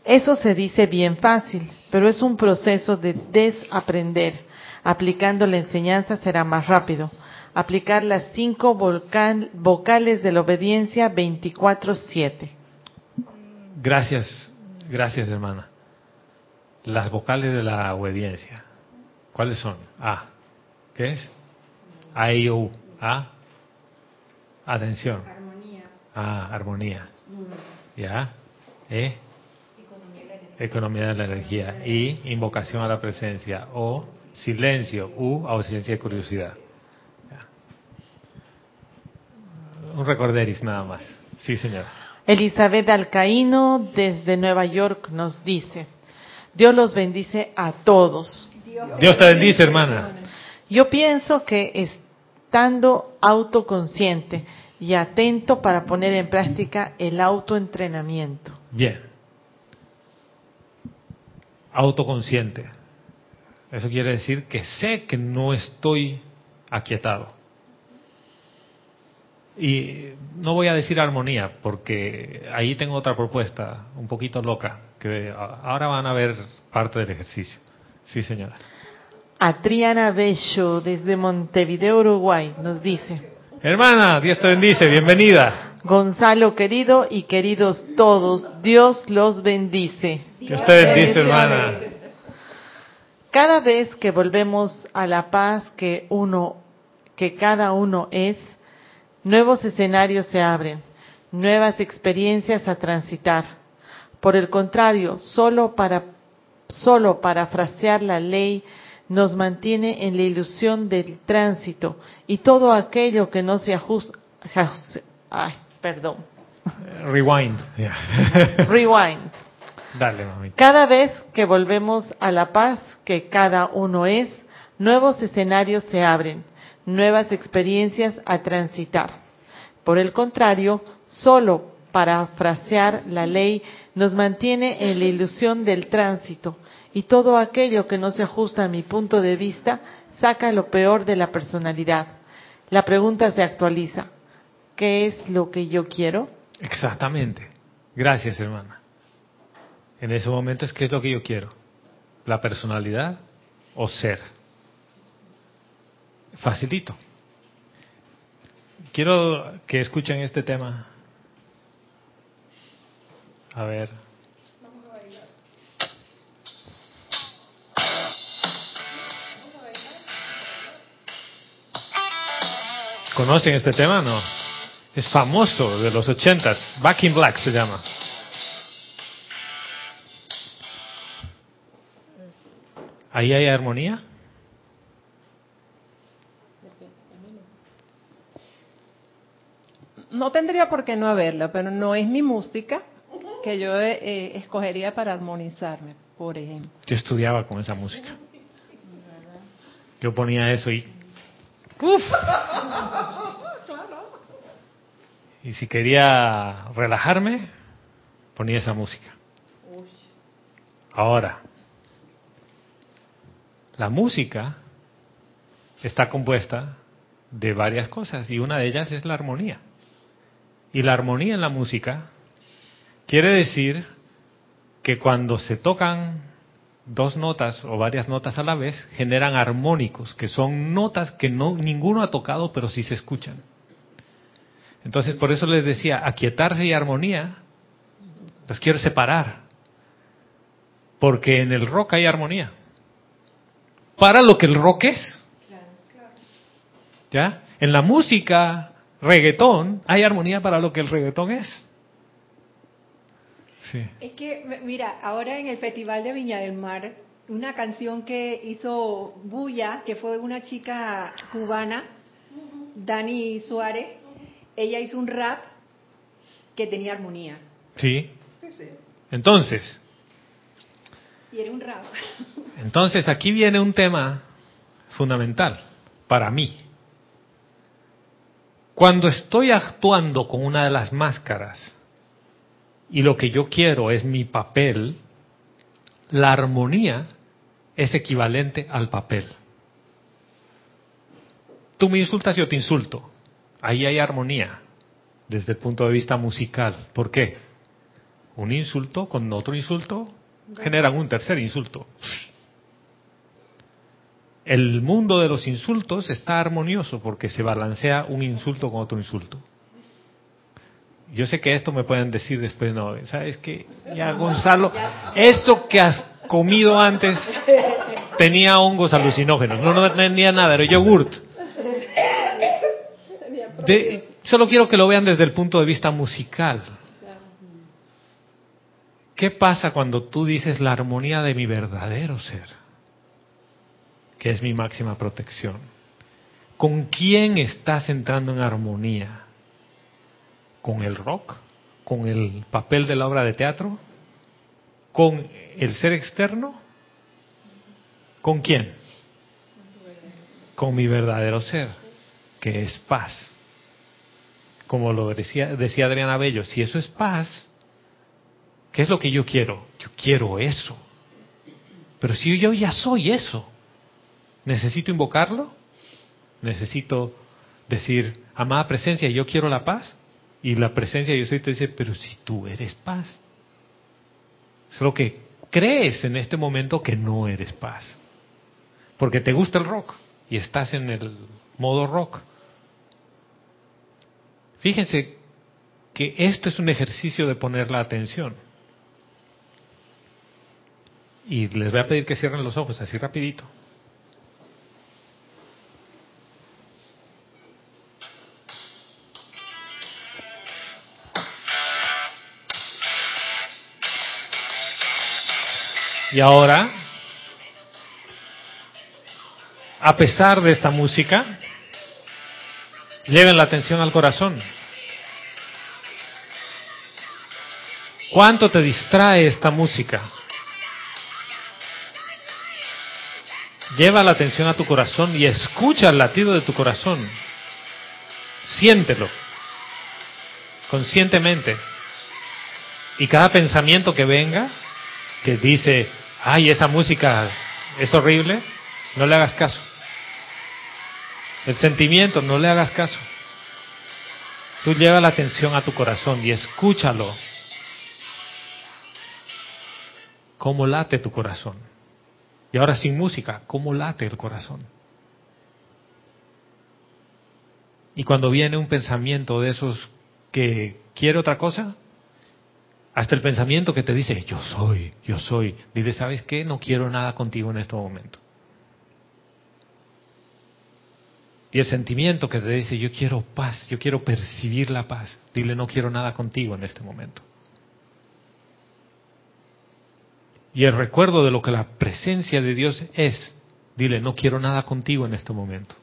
Eso se dice bien fácil, pero es un proceso de desaprender. Aplicando la enseñanza será más rápido. Aplicar las cinco vocales de la obediencia 24-7. Gracias, gracias hermana. Las vocales de la obediencia. ¿Cuáles son? A. ¿Qué es? A, I, O, U. A. Atención. Armonía. Ah, armonía. Mm. ¿Ya? ¿Eh? Economía de la energía. Y invocación a la presencia. O silencio. U, ausencia de curiosidad. Un recorderis nada más. Sí, señora. Elizabeth Alcaíno desde Nueva York nos dice, Dios los bendice a todos. Dios te bendice, hermana. Yo pienso que estando autoconsciente y atento para poner en práctica el autoentrenamiento. Bien. Autoconsciente. Eso quiere decir que sé que no estoy aquietado. Y no voy a decir armonía, porque ahí tengo otra propuesta, un poquito loca, que ahora van a ver parte del ejercicio. Sí, señora. Adriana Bello, desde Montevideo, Uruguay, nos dice. Hermana, Dios te bendice, bienvenida. Gonzalo querido y queridos todos, Dios los bendice. Dios te bendice, hermana. Cada vez que volvemos a la paz que uno, que cada uno es, nuevos escenarios se abren, nuevas experiencias a transitar. Por el contrario, solo para solo parafrasear la ley nos mantiene en la ilusión del tránsito y todo aquello que no se ajusta. Ay, perdón. Rewind. Rewind. Dale, mami. Cada vez que volvemos a la paz que cada uno es, nuevos escenarios se abren, nuevas experiencias a transitar. Por el contrario, solo parafrasear la ley nos mantiene en la ilusión del tránsito y todo aquello que no se ajusta a mi punto de vista saca lo peor de la personalidad. La pregunta se actualiza. ¿Qué es lo que yo quiero? Exactamente. Gracias, hermana. En ese momento es qué es lo que yo quiero. La personalidad o ser. Facilito. Quiero que escuchen este tema. A ver. ¿Conocen este tema? No. Es famoso de los ochentas. Back in Black se llama. ¿Ahí hay armonía? No tendría por qué no haberla, pero no es mi música que yo eh, eh, escogería para armonizarme, por ejemplo. Yo estudiaba con esa música. Yo ponía eso y Uf. Y si quería relajarme, ponía esa música. Ahora, la música está compuesta de varias cosas y una de ellas es la armonía. Y la armonía en la música quiere decir que cuando se tocan dos notas o varias notas a la vez generan armónicos, que son notas que no ninguno ha tocado, pero sí se escuchan. Entonces, por eso les decía, aquietarse y armonía, las quiero separar. Porque en el rock hay armonía. Para lo que el rock es. ¿Ya? En la música, reggaetón, hay armonía para lo que el reggaetón es. Es que, mira, ahora en el Festival de Viña del Mar, una canción que hizo Buya, que fue una chica cubana, Dani Suárez, ella hizo un rap que tenía armonía. Sí. Entonces. Un rap. Entonces aquí viene un tema fundamental para mí. Cuando estoy actuando con una de las máscaras y lo que yo quiero es mi papel, la armonía es equivalente al papel. Tú me insultas, yo te insulto. Ahí hay armonía desde el punto de vista musical. ¿Por qué? Un insulto con otro insulto generan un tercer insulto. El mundo de los insultos está armonioso porque se balancea un insulto con otro insulto. Yo sé que esto me pueden decir después, no, ¿sabes qué? Ya Gonzalo, eso que has comido antes tenía hongos alucinógenos, no, no tenía nada, era yogurt. solo quiero que lo vean desde el punto de vista musical. ¿Qué pasa cuando tú dices la armonía de mi verdadero ser? Que es mi máxima protección. ¿Con quién estás entrando en armonía? ¿Con el rock? ¿Con el papel de la obra de teatro? ¿Con el ser externo? ¿Con quién? Con mi verdadero ser, que es paz. Como lo decía, decía Adriana Bello, si eso es paz, ¿Qué es lo que yo quiero? Yo quiero eso. Pero si yo ya soy eso, ¿necesito invocarlo? ¿Necesito decir, amada presencia, yo quiero la paz? Y la presencia yo soy te dice, pero si tú eres paz. Solo que crees en este momento que no eres paz. Porque te gusta el rock y estás en el modo rock. Fíjense que esto es un ejercicio de poner la atención. Y les voy a pedir que cierren los ojos así rapidito. Y ahora, a pesar de esta música, lleven la atención al corazón. ¿Cuánto te distrae esta música? Lleva la atención a tu corazón y escucha el latido de tu corazón. Siéntelo conscientemente. Y cada pensamiento que venga, que dice, ay, esa música es horrible, no le hagas caso. El sentimiento, no le hagas caso. Tú lleva la atención a tu corazón y escúchalo. ¿Cómo late tu corazón? Y ahora sin música, ¿cómo late el corazón? Y cuando viene un pensamiento de esos que quiere otra cosa, hasta el pensamiento que te dice, yo soy, yo soy, dile, ¿sabes qué? No quiero nada contigo en este momento. Y el sentimiento que te dice, yo quiero paz, yo quiero percibir la paz, dile, no quiero nada contigo en este momento. Y el recuerdo de lo que la presencia de Dios es, dile, no quiero nada contigo en este momento.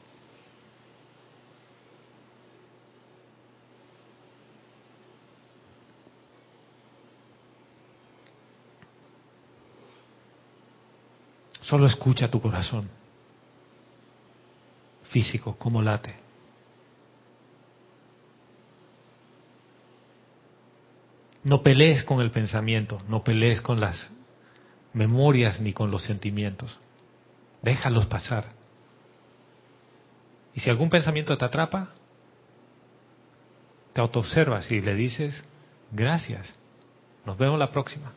Solo escucha tu corazón físico, como late. No pelees con el pensamiento, no pelees con las memorias ni con los sentimientos. Déjalos pasar. Y si algún pensamiento te atrapa, te autoobservas y le dices, gracias, nos vemos la próxima.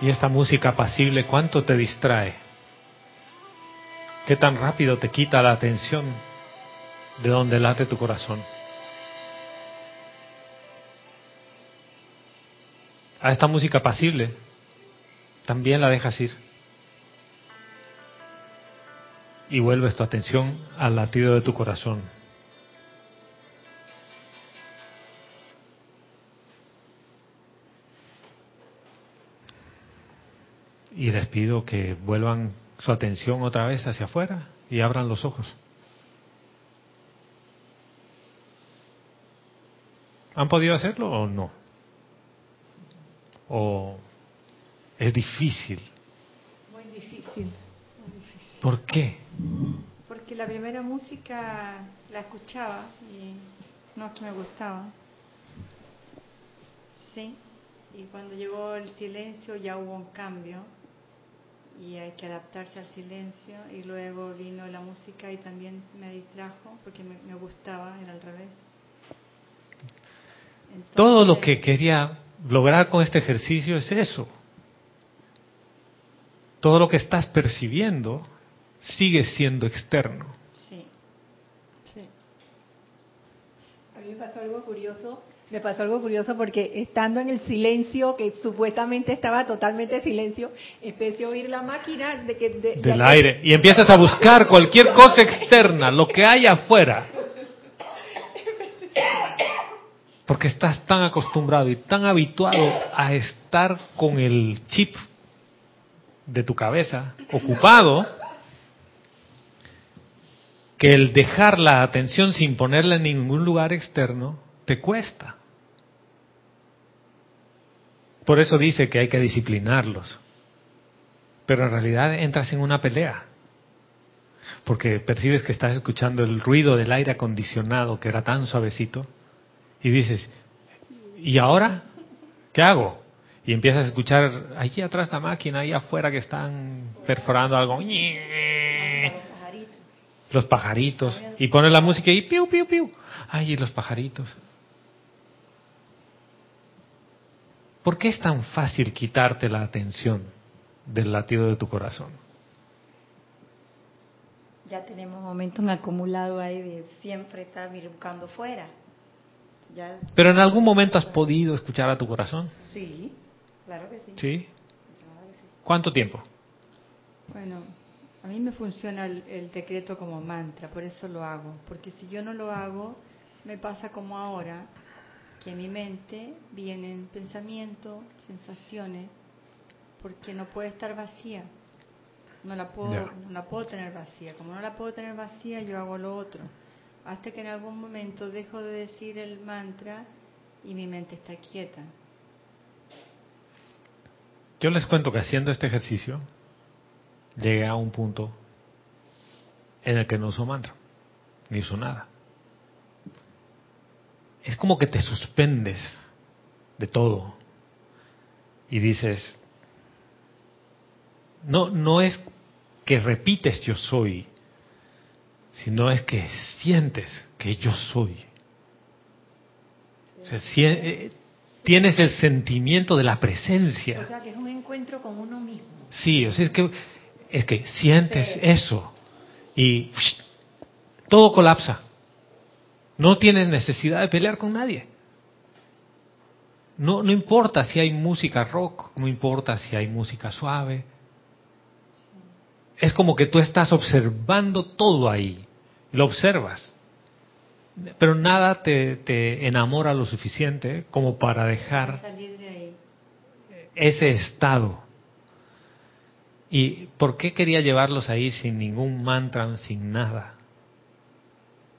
Y esta música apacible, ¿cuánto te distrae? ¿Qué tan rápido te quita la atención de donde late tu corazón? a esta música pasible, también la dejas ir. Y vuelves tu atención al latido de tu corazón. Pido que vuelvan su atención otra vez hacia afuera y abran los ojos. ¿Han podido hacerlo o no? ¿O es difícil? Muy difícil. ¿Por qué? Porque la primera música la escuchaba y no es que me gustaba. Sí, y cuando llegó el silencio ya hubo un cambio y hay que adaptarse al silencio y luego vino la música y también me distrajo porque me, me gustaba, era al revés. Todo lo que quería lograr con este ejercicio es eso. Todo lo que estás percibiendo sigue siendo externo. Sí, sí. A mí me pasó algo curioso. Me pasó algo curioso porque estando en el silencio, que supuestamente estaba totalmente silencio, empecé a oír la máquina de que, de- Del de- aire. Y empiezas a buscar cualquier cosa externa, lo que hay afuera. Porque estás tan acostumbrado y tan habituado a estar con el chip de tu cabeza ocupado que el dejar la atención sin ponerla en ningún lugar externo te cuesta. Por eso dice que hay que disciplinarlos. Pero en realidad entras en una pelea. Porque percibes que estás escuchando el ruido del aire acondicionado que era tan suavecito y dices, ¿y ahora? ¿Qué hago? Y empiezas a escuchar allí atrás la máquina, ahí afuera que están perforando algo. Los pajaritos. Y pones la música y piu, piu, piu. Ay, y los pajaritos. ¿Por qué es tan fácil quitarte la atención del latido de tu corazón? Ya tenemos momentos acumulados ahí de siempre estar buscando fuera. Ya, Pero en algún momento has podido escuchar a tu corazón. sí, claro que sí. ¿Sí? Claro que sí. ¿Cuánto tiempo? Bueno, a mí me funciona el, el decreto como mantra, por eso lo hago. Porque si yo no lo hago, me pasa como ahora, que en mi mente vienen pensamientos, sensaciones, porque no puede estar vacía. No la puedo, no la puedo tener vacía. Como no la puedo tener vacía, yo hago lo otro. Hasta que en algún momento dejo de decir el mantra y mi mente está quieta. Yo les cuento que haciendo este ejercicio llegué a un punto en el que no uso mantra, ni uso nada. Es como que te suspendes de todo y dices, no, no es que repites yo soy, sino es que sientes que yo soy. O sea, si- eh, tienes el sentimiento de la presencia. O sea, que es un encuentro con uno mismo. Sí, o sea, es que, es que sientes eso y todo colapsa. No tienes necesidad de pelear con nadie. No, no importa si hay música rock, no importa si hay música suave. Es como que tú estás observando todo ahí. Lo observas. Pero nada te, te enamora lo suficiente como para dejar ese estado. ¿Y por qué quería llevarlos ahí sin ningún mantra, sin nada?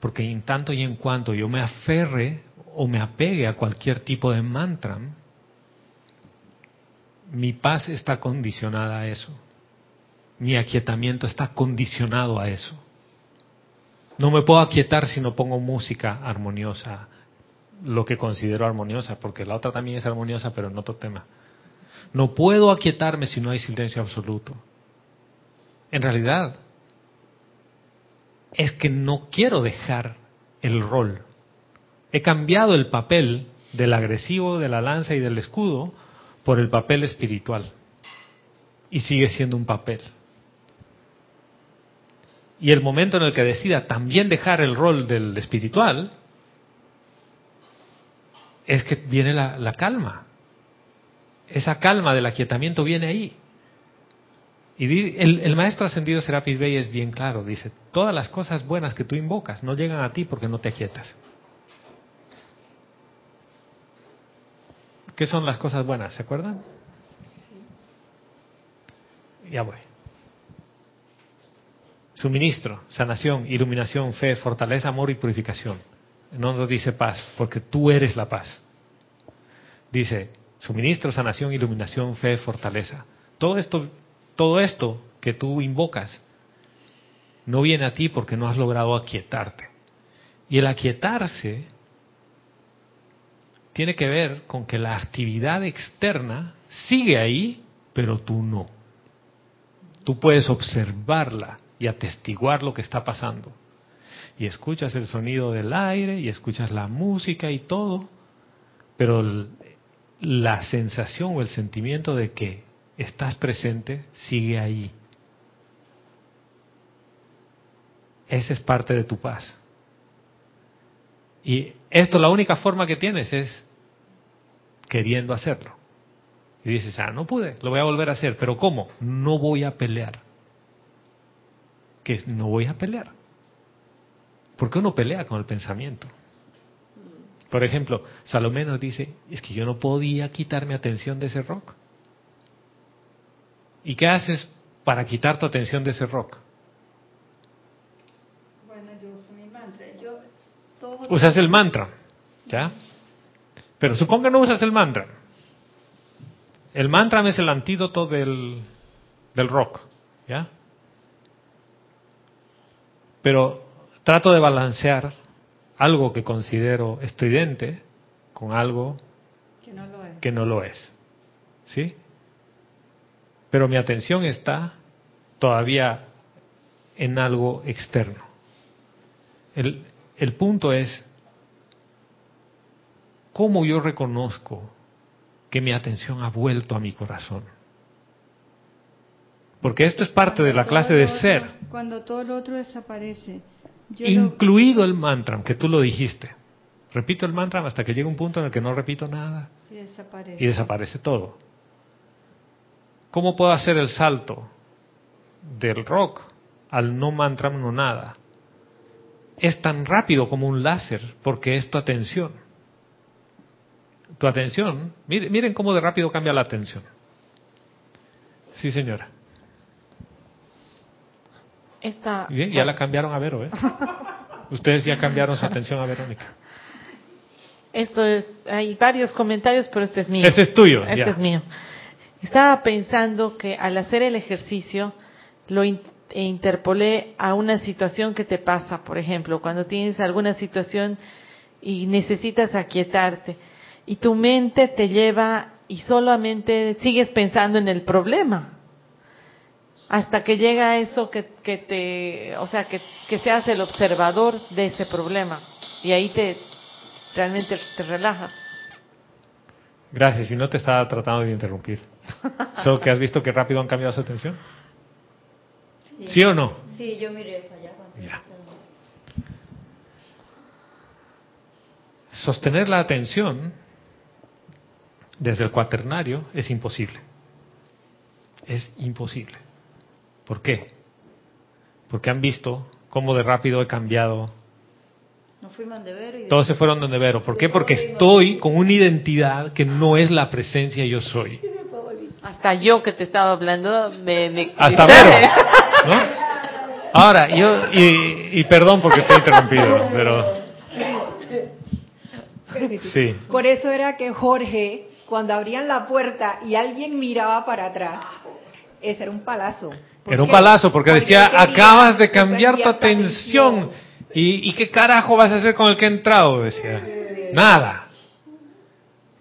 Porque en tanto y en cuanto yo me aferre o me apegue a cualquier tipo de mantra, mi paz está condicionada a eso. Mi aquietamiento está condicionado a eso. No me puedo aquietar si no pongo música armoniosa, lo que considero armoniosa, porque la otra también es armoniosa, pero en otro tema. No puedo aquietarme si no hay silencio absoluto. En realidad, es que no quiero dejar el rol. He cambiado el papel del agresivo, de la lanza y del escudo por el papel espiritual. Y sigue siendo un papel. Y el momento en el que decida también dejar el rol del espiritual, es que viene la, la calma. esa calma del aquietamiento viene ahí. Y el, el maestro ascendido Serapis Bey es bien claro, dice, todas las cosas buenas que tú invocas no llegan a ti porque no te aquietas. ¿Qué son las cosas buenas? ¿Se acuerdan? Ya voy. Suministro, sanación, iluminación, fe, fortaleza, amor y purificación. No nos dice paz, porque tú eres la paz. Dice suministro, sanación, iluminación, fe, fortaleza. Todo esto, todo esto que tú invocas no viene a ti porque no has logrado aquietarte. Y el aquietarse tiene que ver con que la actividad externa sigue ahí, pero tú no. Tú puedes observarla y atestiguar lo que está pasando. Y escuchas el sonido del aire y escuchas la música y todo, pero la sensación o el sentimiento de que estás presente sigue ahí. Esa es parte de tu paz. Y esto la única forma que tienes es queriendo hacerlo. Y dices, ah, no pude, lo voy a volver a hacer, pero ¿cómo? No voy a pelear. Que es, no voy a pelear. Porque uno pelea con el pensamiento. Por ejemplo, Salomé nos dice, es que yo no podía quitar mi atención de ese rock. ¿Y qué haces para quitar tu atención de ese rock? Bueno, yo uso mi mantra. Yo todo Usas el mantra, ¿ya? Pero supongo que no usas el mantra. El mantra es el antídoto del, del rock, ¿ya? Pero trato de balancear algo que considero estridente con algo que no lo es. que no lo es. ¿Sí? Pero mi atención está todavía en algo externo. El, el punto es cómo yo reconozco que mi atención ha vuelto a mi corazón. Porque esto es parte de la clase de otro- ser, Cuando todo lo otro desaparece. Yo lo- incluido el mantra, que tú lo dijiste. Repito el mantra hasta que llegue un punto en el que no repito nada y desaparece. y desaparece todo. ¿Cómo puedo hacer el salto del rock al no mantra, no nada? Es tan rápido como un láser porque es tu atención. Tu atención, miren, miren cómo de rápido cambia la atención. Sí, señora. Esta, Bien, ya la cambiaron a Vero, ¿eh? Ustedes ya cambiaron su atención a Verónica. Esto es, hay varios comentarios, pero este es mío. Este es tuyo, Este ya. es mío. Estaba pensando que al hacer el ejercicio lo e interpolé a una situación que te pasa, por ejemplo, cuando tienes alguna situación y necesitas aquietarte y tu mente te lleva y solamente sigues pensando en el problema hasta que llega eso que, que te, o sea, que, que seas el observador de ese problema y ahí te realmente te relajas. Gracias, y no te estaba tratando de interrumpir. Solo que has visto que rápido han cambiado su atención. ¿Sí o no? Sí, yo miré para allá. Ya. Sostener la atención desde el cuaternario es imposible. Es imposible. ¿Por qué? Porque han visto cómo de rápido he cambiado. Nos fuimos y Todos se fueron donde Vero. ¿Por qué? Porque estoy con una identidad que no es la presencia yo soy. Hasta yo que te estaba hablando me, me Hasta Vero. ¿no? Ahora, yo, y, y perdón porque estoy interrumpido, pero sí. Por eso era que Jorge, cuando abrían la puerta y alguien miraba para atrás, ese era un palazo. ¿Por Era un palazo porque decía, acabas de cambiar tu cambiar tu atención. ¿Y, ¿Y qué carajo vas a hacer con el que ha entrado? Decía. Nada.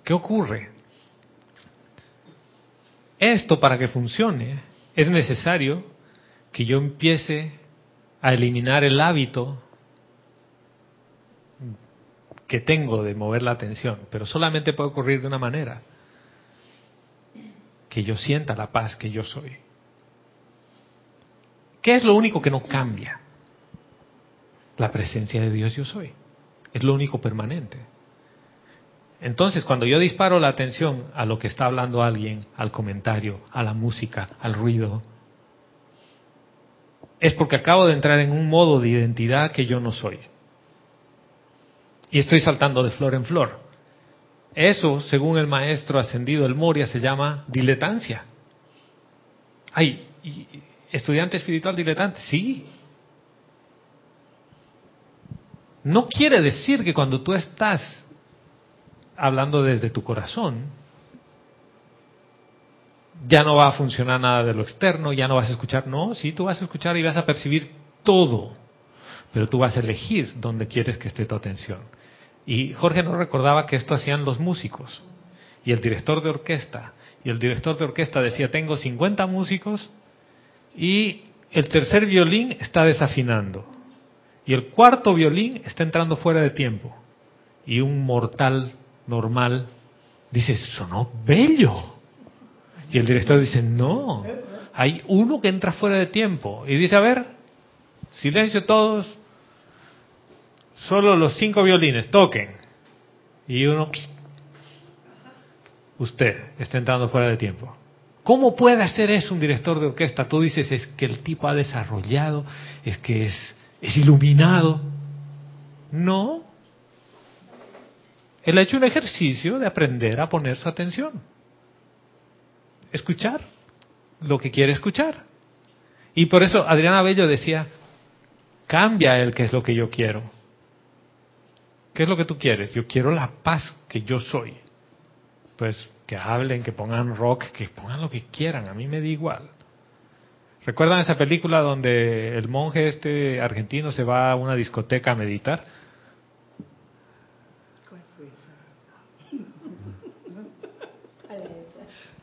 ¿Qué ocurre? Esto para que funcione es necesario que yo empiece a eliminar el hábito que tengo de mover la atención, pero solamente puede ocurrir de una manera, que yo sienta la paz que yo soy. ¿Qué es lo único que no cambia? La presencia de Dios yo soy. Es lo único permanente. Entonces, cuando yo disparo la atención a lo que está hablando alguien, al comentario, a la música, al ruido, es porque acabo de entrar en un modo de identidad que yo no soy. Y estoy saltando de flor en flor. Eso, según el maestro ascendido El Moria, se llama diletancia. Ay, estudiante espiritual diletante, sí. No quiere decir que cuando tú estás hablando desde tu corazón, ya no va a funcionar nada de lo externo, ya no vas a escuchar, no, sí, tú vas a escuchar y vas a percibir todo, pero tú vas a elegir dónde quieres que esté tu atención. Y Jorge nos recordaba que esto hacían los músicos y el director de orquesta. Y el director de orquesta decía, tengo 50 músicos y el tercer violín está desafinando. Y el cuarto violín está entrando fuera de tiempo. Y un mortal normal dice, sonó bello. Y el director dice, no, hay uno que entra fuera de tiempo. Y dice, a ver, silencio todos, solo los cinco violines, toquen. Y uno, usted está entrando fuera de tiempo. ¿Cómo puede hacer eso un director de orquesta? Tú dices, es que el tipo ha desarrollado, es que es, es iluminado. No. Él ha hecho un ejercicio de aprender a poner su atención. Escuchar lo que quiere escuchar. Y por eso Adriana Bello decía, cambia el que es lo que yo quiero. ¿Qué es lo que tú quieres? Yo quiero la paz que yo soy. Pues que hablen, que pongan rock, que pongan lo que quieran, a mí me da igual. ¿Recuerdan esa película donde el monje este argentino se va a una discoteca a meditar? ¿Cuál fue esa?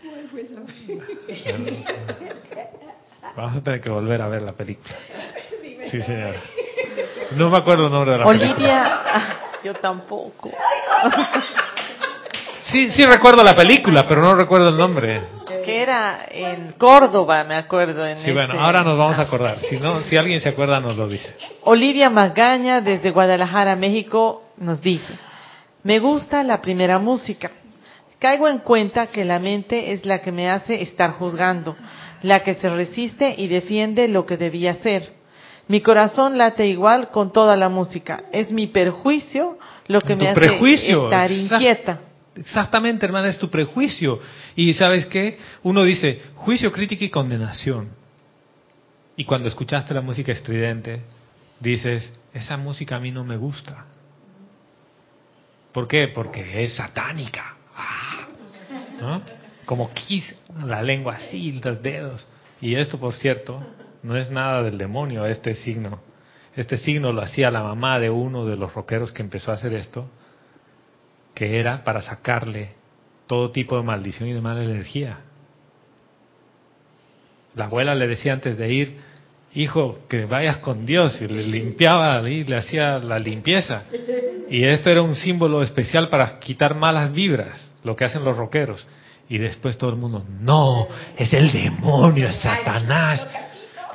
¿Cuál fue esa? Vamos a tener que volver a ver la película. Sí, señor. No me acuerdo el nombre de la película. Olivia, yo tampoco. Sí, sí recuerdo la película, pero no recuerdo el nombre. Que era en Córdoba, me acuerdo. En Sí, bueno, ahora nos vamos a acordar. Si no, si alguien se acuerda, nos lo dice. Olivia Magaña desde Guadalajara, México, nos dice, me gusta la primera música. Caigo en cuenta que la mente es la que me hace estar juzgando, la que se resiste y defiende lo que debía ser. Mi corazón late igual con toda la música. Es mi perjuicio lo que me hace prejuicio, estar inquieta. Exactamente, hermana, es tu prejuicio. Y sabes qué? Uno dice juicio, crítica y condenación. Y cuando escuchaste la música estridente, dices, esa música a mí no me gusta. ¿Por qué? Porque es satánica. Ah, ¿No? Como Kiss, la lengua así, los dedos. Y esto, por cierto, no es nada del demonio, este signo. Este signo lo hacía la mamá de uno de los rockeros que empezó a hacer esto que era para sacarle todo tipo de maldición y de mala energía. La abuela le decía antes de ir, hijo, que vayas con Dios, y le limpiaba y le hacía la limpieza. Y esto era un símbolo especial para quitar malas vibras, lo que hacen los rockeros. Y después todo el mundo, no, es el demonio, es Satanás.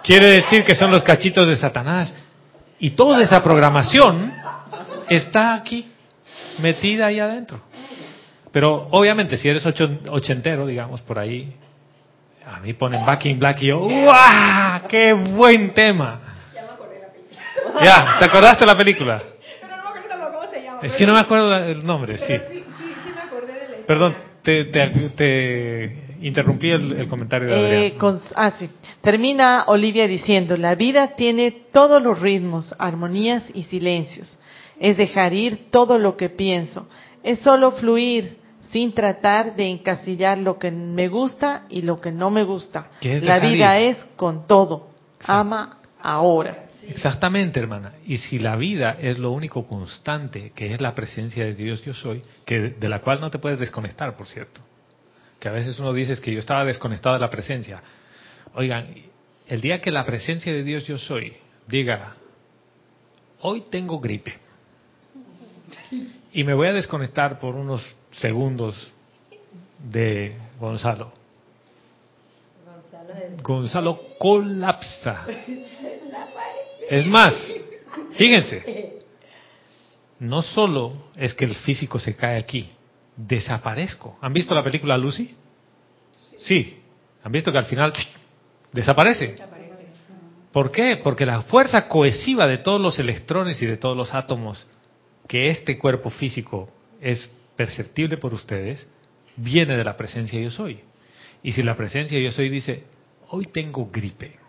Quiere decir que son los cachitos de Satanás. Y toda esa programación está aquí metida ahí adentro. Pero obviamente si eres ocho- ochentero, digamos, por ahí, a mí ponen Back in Black y yo, ¡guau! ¡Qué buen tema! Ya, ¿te acordaste de la película? Pero no me acuerdo cómo se llama. Es que no me acuerdo la- el nombre, sí. sí, sí, sí me acordé de la. Perdón, te, te, te interrumpí el, el comentario de Eh, Adrián. con- ah, sí. Termina Olivia diciendo, la vida tiene todos los ritmos, armonías y silencios. Es dejar ir todo lo que pienso. Es solo fluir sin tratar de encasillar lo que me gusta y lo que no me gusta. ¿Qué es La vida ir? es con todo. Ama ahora. Exactamente, hermana. Y si la vida es lo único constante, que es la presencia de Dios yo soy, que de la cual no te puedes desconectar, por cierto. Que a veces uno dice es que yo estaba desconectado de la presencia. Oigan, el día que la presencia de Dios yo soy diga, hoy tengo gripe y me voy a desconectar por unos segundos de Gonzalo. Gonzalo colapsa. Es más, fíjense, no solo es que el físico se cae aquí, desaparezco. ¿Han visto la película Lucy? Sí. ¿Han visto que al final desaparece? ¿Por qué? Porque la fuerza cohesiva de todos los electrones y de todos los átomos que este cuerpo físico es perceptible por ustedes, viene de la presencia yo soy. Y si la presencia yo soy dice, hoy tengo gripe,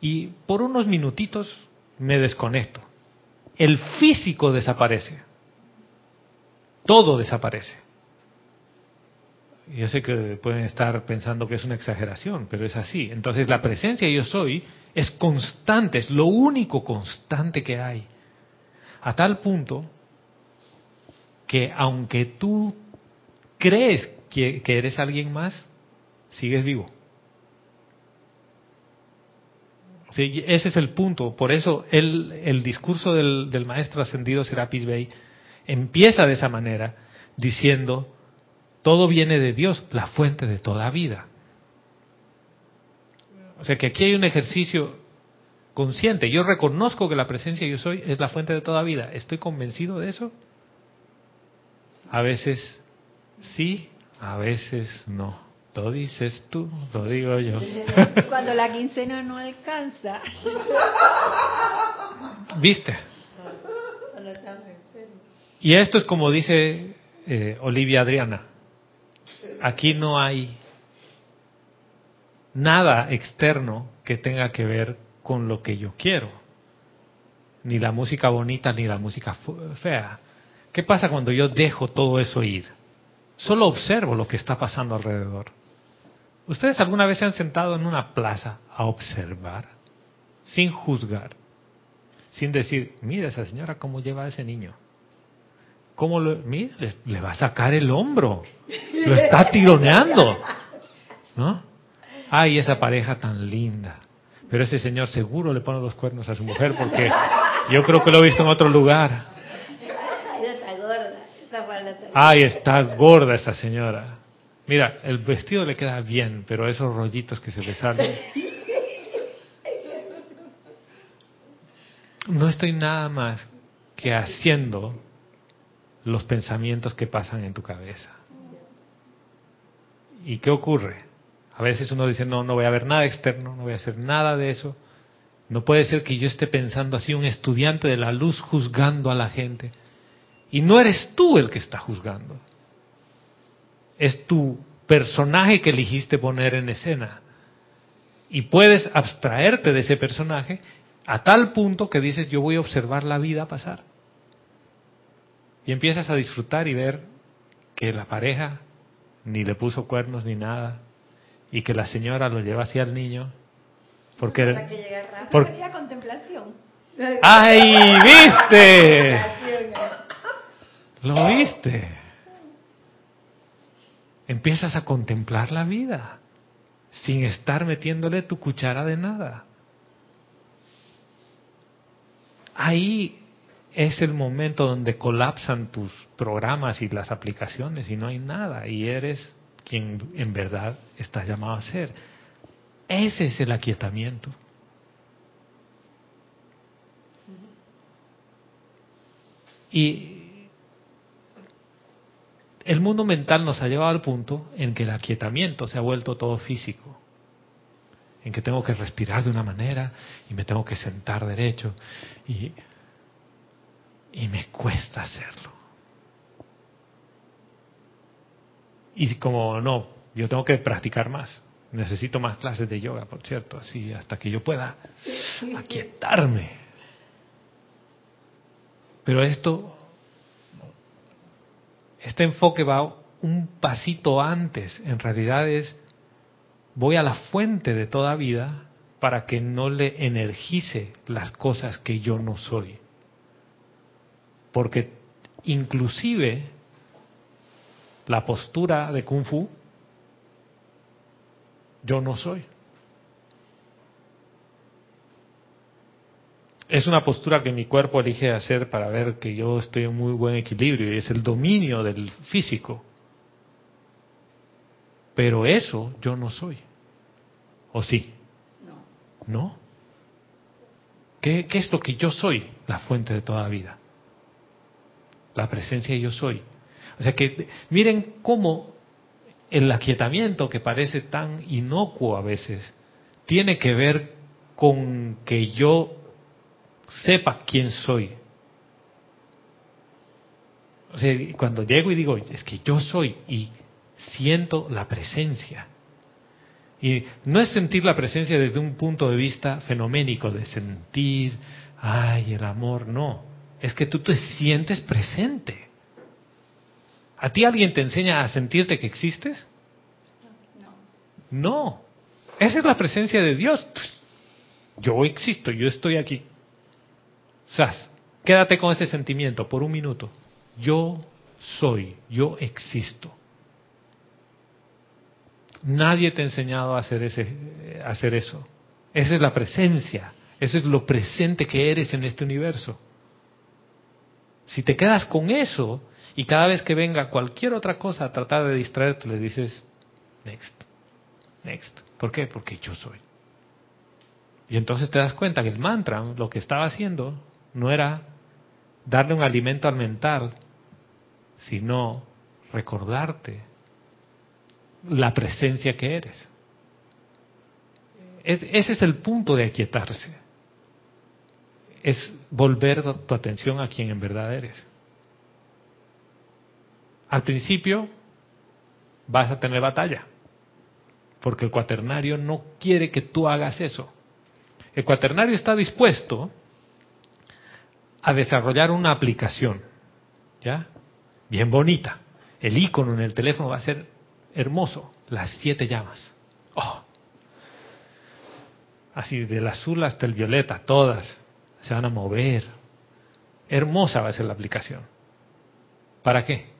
y por unos minutitos me desconecto, el físico desaparece, todo desaparece. Yo sé que pueden estar pensando que es una exageración, pero es así. Entonces la presencia yo soy es constante, es lo único constante que hay. A tal punto que aunque tú crees que, eres alguien más, sigues vivo. ese es el punto. Por eso el, el discurso del, del, maestro ascendido Serapis Bey empieza de esa manera, diciendo, todo viene de Dios, la fuente de toda vida. O sea que aquí hay un ejercicio consciente. Yo reconozco que la presencia yo soy es la fuente de toda vida. ¿Estoy convencido de eso? A veces sí, a veces no. Lo dices tú, lo digo yo. Cuando la quincena no alcanza. ¿Viste? Y esto es como dice eh, Olivia Adriana. Aquí no hay nada externo que tenga que ver con lo que yo quiero. Ni la música bonita ni la música fea. ¿Qué pasa cuando yo dejo todo eso ir? Solo observo lo que está pasando alrededor. ¿Ustedes alguna vez se han sentado en una plaza a observar, sin juzgar, sin decir, mira esa señora cómo lleva a ese niño? ¿Cómo lo, mira, le, le va a sacar el hombro, lo está tironeando, ¿no? Ay, esa pareja tan linda. Pero ese señor seguro le pone los cuernos a su mujer porque yo creo que lo he visto en otro lugar. Ay, está gorda esa señora. Mira, el vestido le queda bien, pero esos rollitos que se le salen. No estoy nada más que haciendo los pensamientos que pasan en tu cabeza. ¿Y qué ocurre? A veces uno dice, no, no voy a ver nada externo, no voy a hacer nada de eso. No puede ser que yo esté pensando así, un estudiante de la luz juzgando a la gente. Y no eres tú el que está juzgando. Es tu personaje que elegiste poner en escena. Y puedes abstraerte de ese personaje a tal punto que dices, yo voy a observar la vida pasar. Y empiezas a disfrutar y ver que la pareja ni le puso cuernos ni nada, y que la señora lo lleva hacia el niño porque por... contemplación. Ay viste lo viste empiezas a contemplar la vida sin estar metiéndole tu cuchara de nada. Ahí es el momento donde colapsan tus programas y las aplicaciones y no hay nada y eres quien en verdad está llamado a ser. Ese es el aquietamiento. Y el mundo mental nos ha llevado al punto en que el aquietamiento se ha vuelto todo físico, en que tengo que respirar de una manera y me tengo que sentar derecho y, y me cuesta hacerlo. Y como no, yo tengo que practicar más. Necesito más clases de yoga, por cierto, así hasta que yo pueda aquietarme. Pero esto, este enfoque va un pasito antes. En realidad es, voy a la fuente de toda vida para que no le energice las cosas que yo no soy. Porque inclusive la postura de kung fu, yo no soy. Es una postura que mi cuerpo elige hacer para ver que yo estoy en muy buen equilibrio y es el dominio del físico. Pero eso yo no soy. ¿O sí? No. ¿No? ¿Qué, ¿Qué, es lo que yo soy? La fuente de toda vida. La presencia yo soy. O sea que miren cómo el aquietamiento que parece tan inocuo a veces tiene que ver con que yo sepa quién soy. O sea, cuando llego y digo, es que yo soy y siento la presencia. Y no es sentir la presencia desde un punto de vista fenoménico, de sentir, ay, el amor, no. Es que tú te sientes presente. ¿A ti alguien te enseña a sentirte que existes? No. Esa es la presencia de Dios. Yo existo, yo estoy aquí. Sas, quédate con ese sentimiento por un minuto. Yo soy, yo existo. Nadie te ha enseñado a hacer, ese, a hacer eso. Esa es la presencia. Eso es lo presente que eres en este universo. Si te quedas con eso y cada vez que venga cualquier otra cosa a tratar de distraerte, le dices, next, next. ¿Por qué? Porque yo soy. Y entonces te das cuenta que el mantra, lo que estaba haciendo, no era darle un alimento al mental, sino recordarte la presencia que eres. ese es el punto de aquietarse. Es volver tu atención a quien en verdad eres. Al principio vas a tener batalla, porque el cuaternario no quiere que tú hagas eso. El cuaternario está dispuesto a desarrollar una aplicación, ¿ya? Bien bonita. El icono en el teléfono va a ser hermoso, las siete llamas. Oh. Así del azul hasta el violeta, todas se van a mover. Hermosa va a ser la aplicación. ¿Para qué?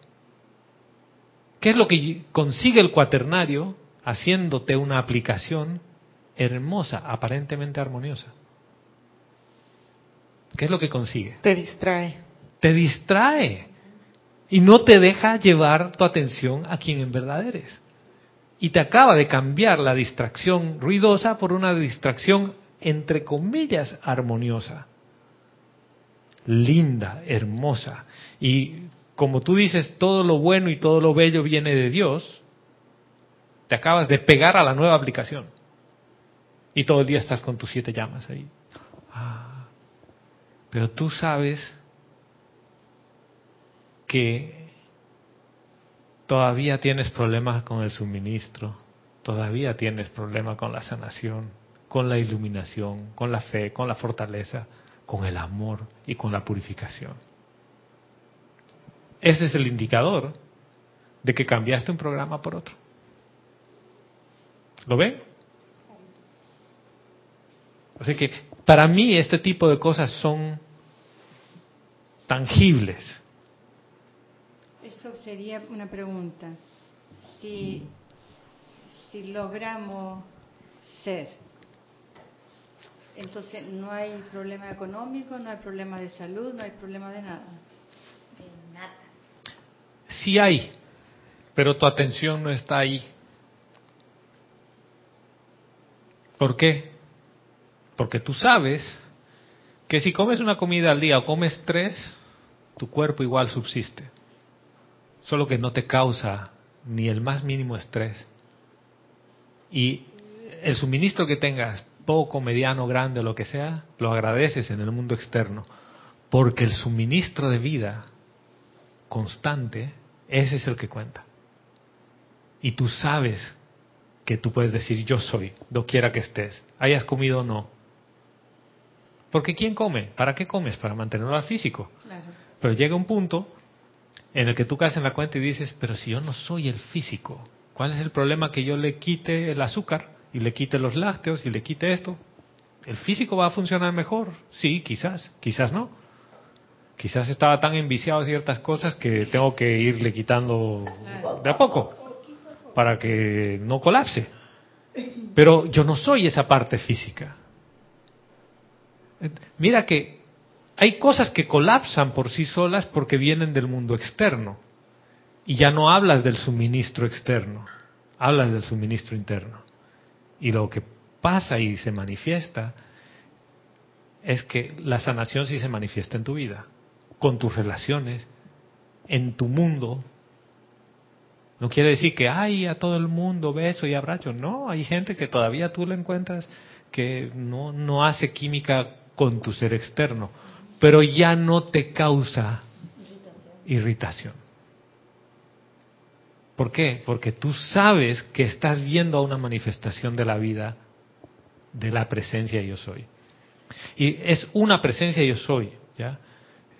¿Qué es lo que consigue el cuaternario haciéndote una aplicación hermosa, aparentemente armoniosa? ¿Qué es lo que consigue? Te distrae. Te distrae y no te deja llevar tu atención a quien en verdad eres. Y te acaba de cambiar la distracción ruidosa por una distracción, entre comillas, armoniosa. Linda, hermosa. Y como tú dices, todo lo bueno y todo lo bello viene de Dios, te acabas de pegar a la nueva aplicación. Y todo el día estás con tus siete llamas ahí. Ah, pero tú sabes que todavía tienes problemas con el suministro, todavía tienes problemas con la sanación, con la iluminación, con la fe, con la fortaleza, con el amor y con la purificación. Ese es el indicador de que cambiaste un programa por otro. ¿Lo ven? Así que para mí este tipo de cosas son tangibles eso sería una pregunta. Si, si logramos ser, entonces no hay problema económico, no hay problema de salud, no hay problema de nada. Sí hay, pero tu atención no está ahí. ¿Por qué? Porque tú sabes que si comes una comida al día o comes tres, tu cuerpo igual subsiste solo que no te causa ni el más mínimo estrés. Y el suministro que tengas, poco, mediano, grande, lo que sea, lo agradeces en el mundo externo, porque el suministro de vida constante, ese es el que cuenta. Y tú sabes que tú puedes decir yo soy, doquiera que estés, hayas comido o no. Porque ¿quién come? ¿Para qué comes? Para mantenerlo al físico. Pero llega un punto en el que tú caes en la cuenta y dices, pero si yo no soy el físico, ¿cuál es el problema que yo le quite el azúcar y le quite los lácteos y le quite esto? ¿El físico va a funcionar mejor? Sí, quizás, quizás no. Quizás estaba tan enviciado a ciertas cosas que tengo que irle quitando de a poco para que no colapse. Pero yo no soy esa parte física. Mira que hay cosas que colapsan por sí solas porque vienen del mundo externo. Y ya no hablas del suministro externo, hablas del suministro interno. Y lo que pasa y se manifiesta es que la sanación sí se manifiesta en tu vida, con tus relaciones, en tu mundo, No quiere decir que, ay, a todo el mundo beso y abrazo. No, hay gente que todavía tú le encuentras que no, no hace química con tu ser externo, pero ya no te causa irritación. ¿Por qué? Porque tú sabes que estás viendo a una manifestación de la vida, de la presencia yo soy. Y es una presencia yo soy, ¿ya?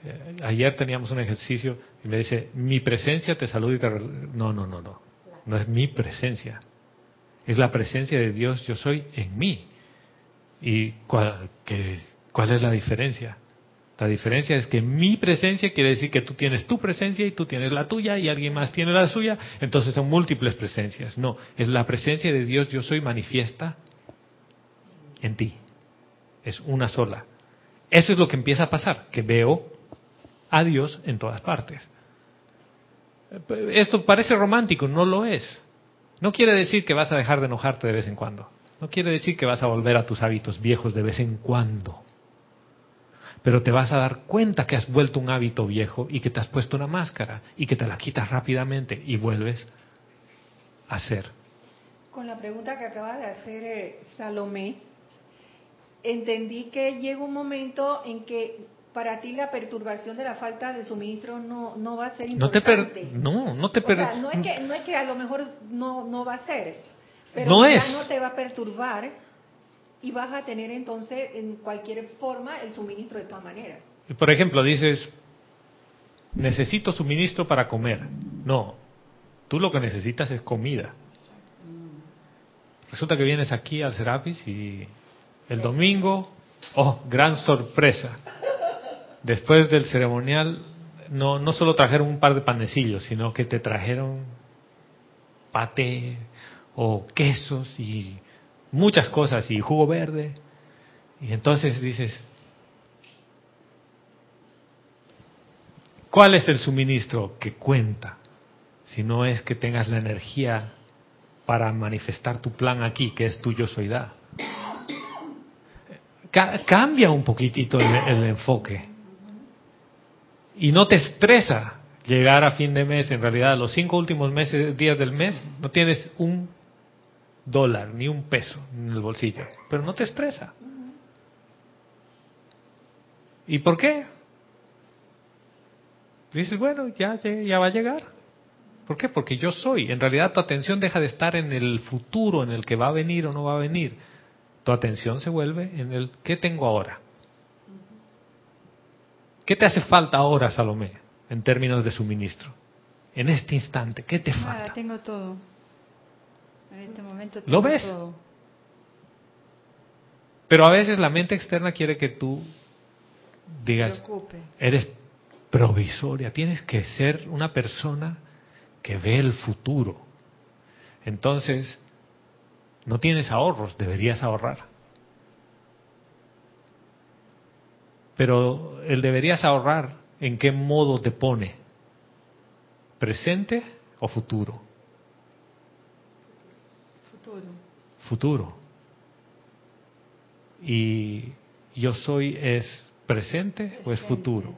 Eh, ayer teníamos un ejercicio y me dice, mi presencia te saluda y te... No, no, no, no. No es mi presencia. Es la presencia de Dios yo soy en mí. ¿Y cuál, cuál es la diferencia? La diferencia es que mi presencia quiere decir que tú tienes tu presencia y tú tienes la tuya y alguien más tiene la suya, entonces son múltiples presencias. No, es la presencia de Dios yo soy manifiesta en ti. Es una sola. Eso es lo que empieza a pasar, que veo a Dios en todas partes. Esto parece romántico, no lo es. No quiere decir que vas a dejar de enojarte de vez en cuando. No quiere decir que vas a volver a tus hábitos viejos de vez en cuando. Pero te vas a dar cuenta que has vuelto un hábito viejo y que te has puesto una máscara y que te la quitas rápidamente y vuelves a ser. Con la pregunta que acaba de hacer eh, Salomé, entendí que llega un momento en que para ti la perturbación de la falta de suministro no, no va a ser importante. No, no te per... no, no, es que, no es que a lo mejor no, no va a ser, pero no ya no te va a perturbar y vas a tener entonces en cualquier forma el suministro de todas maneras. Por ejemplo, dices, necesito suministro para comer. No, tú lo que necesitas es comida. Resulta que vienes aquí al Serapis y el domingo, oh, gran sorpresa. Después del ceremonial, no, no solo trajeron un par de panecillos, sino que te trajeron paté o quesos y muchas cosas y jugo verde. Y entonces dices, ¿cuál es el suministro que cuenta? Si no es que tengas la energía para manifestar tu plan aquí, que es tuyo soy da. cambia un poquitito el, enfoque. Y no te estresa llegar a fin de mes. En realidad, los cinco últimos meses, días del mes, no tienes un dólar, ni un peso en el bolsillo, pero no te estresa. ¿Y por qué? Dices, bueno, ya, ya va a llegar. ¿Por qué? Porque yo soy. En realidad tu atención deja de estar en el futuro, en el que va a venir o no va a venir. Tu atención se vuelve en el ¿qué tengo ahora? ¿Qué te hace falta ahora, Salomé, en términos de suministro? En este instante, ¿qué te falta? tengo todo. En este momento ¿Lo ves? Pero a veces la mente externa quiere que tú digas, eres provisoria, tienes que ser una persona que ve el futuro. Entonces, no tienes ahorros, deberías ahorrar. Pero el deberías ahorrar, ¿en qué modo te pone? ¿Presente o futuro? futuro. Y yo soy es presente, o es futuro.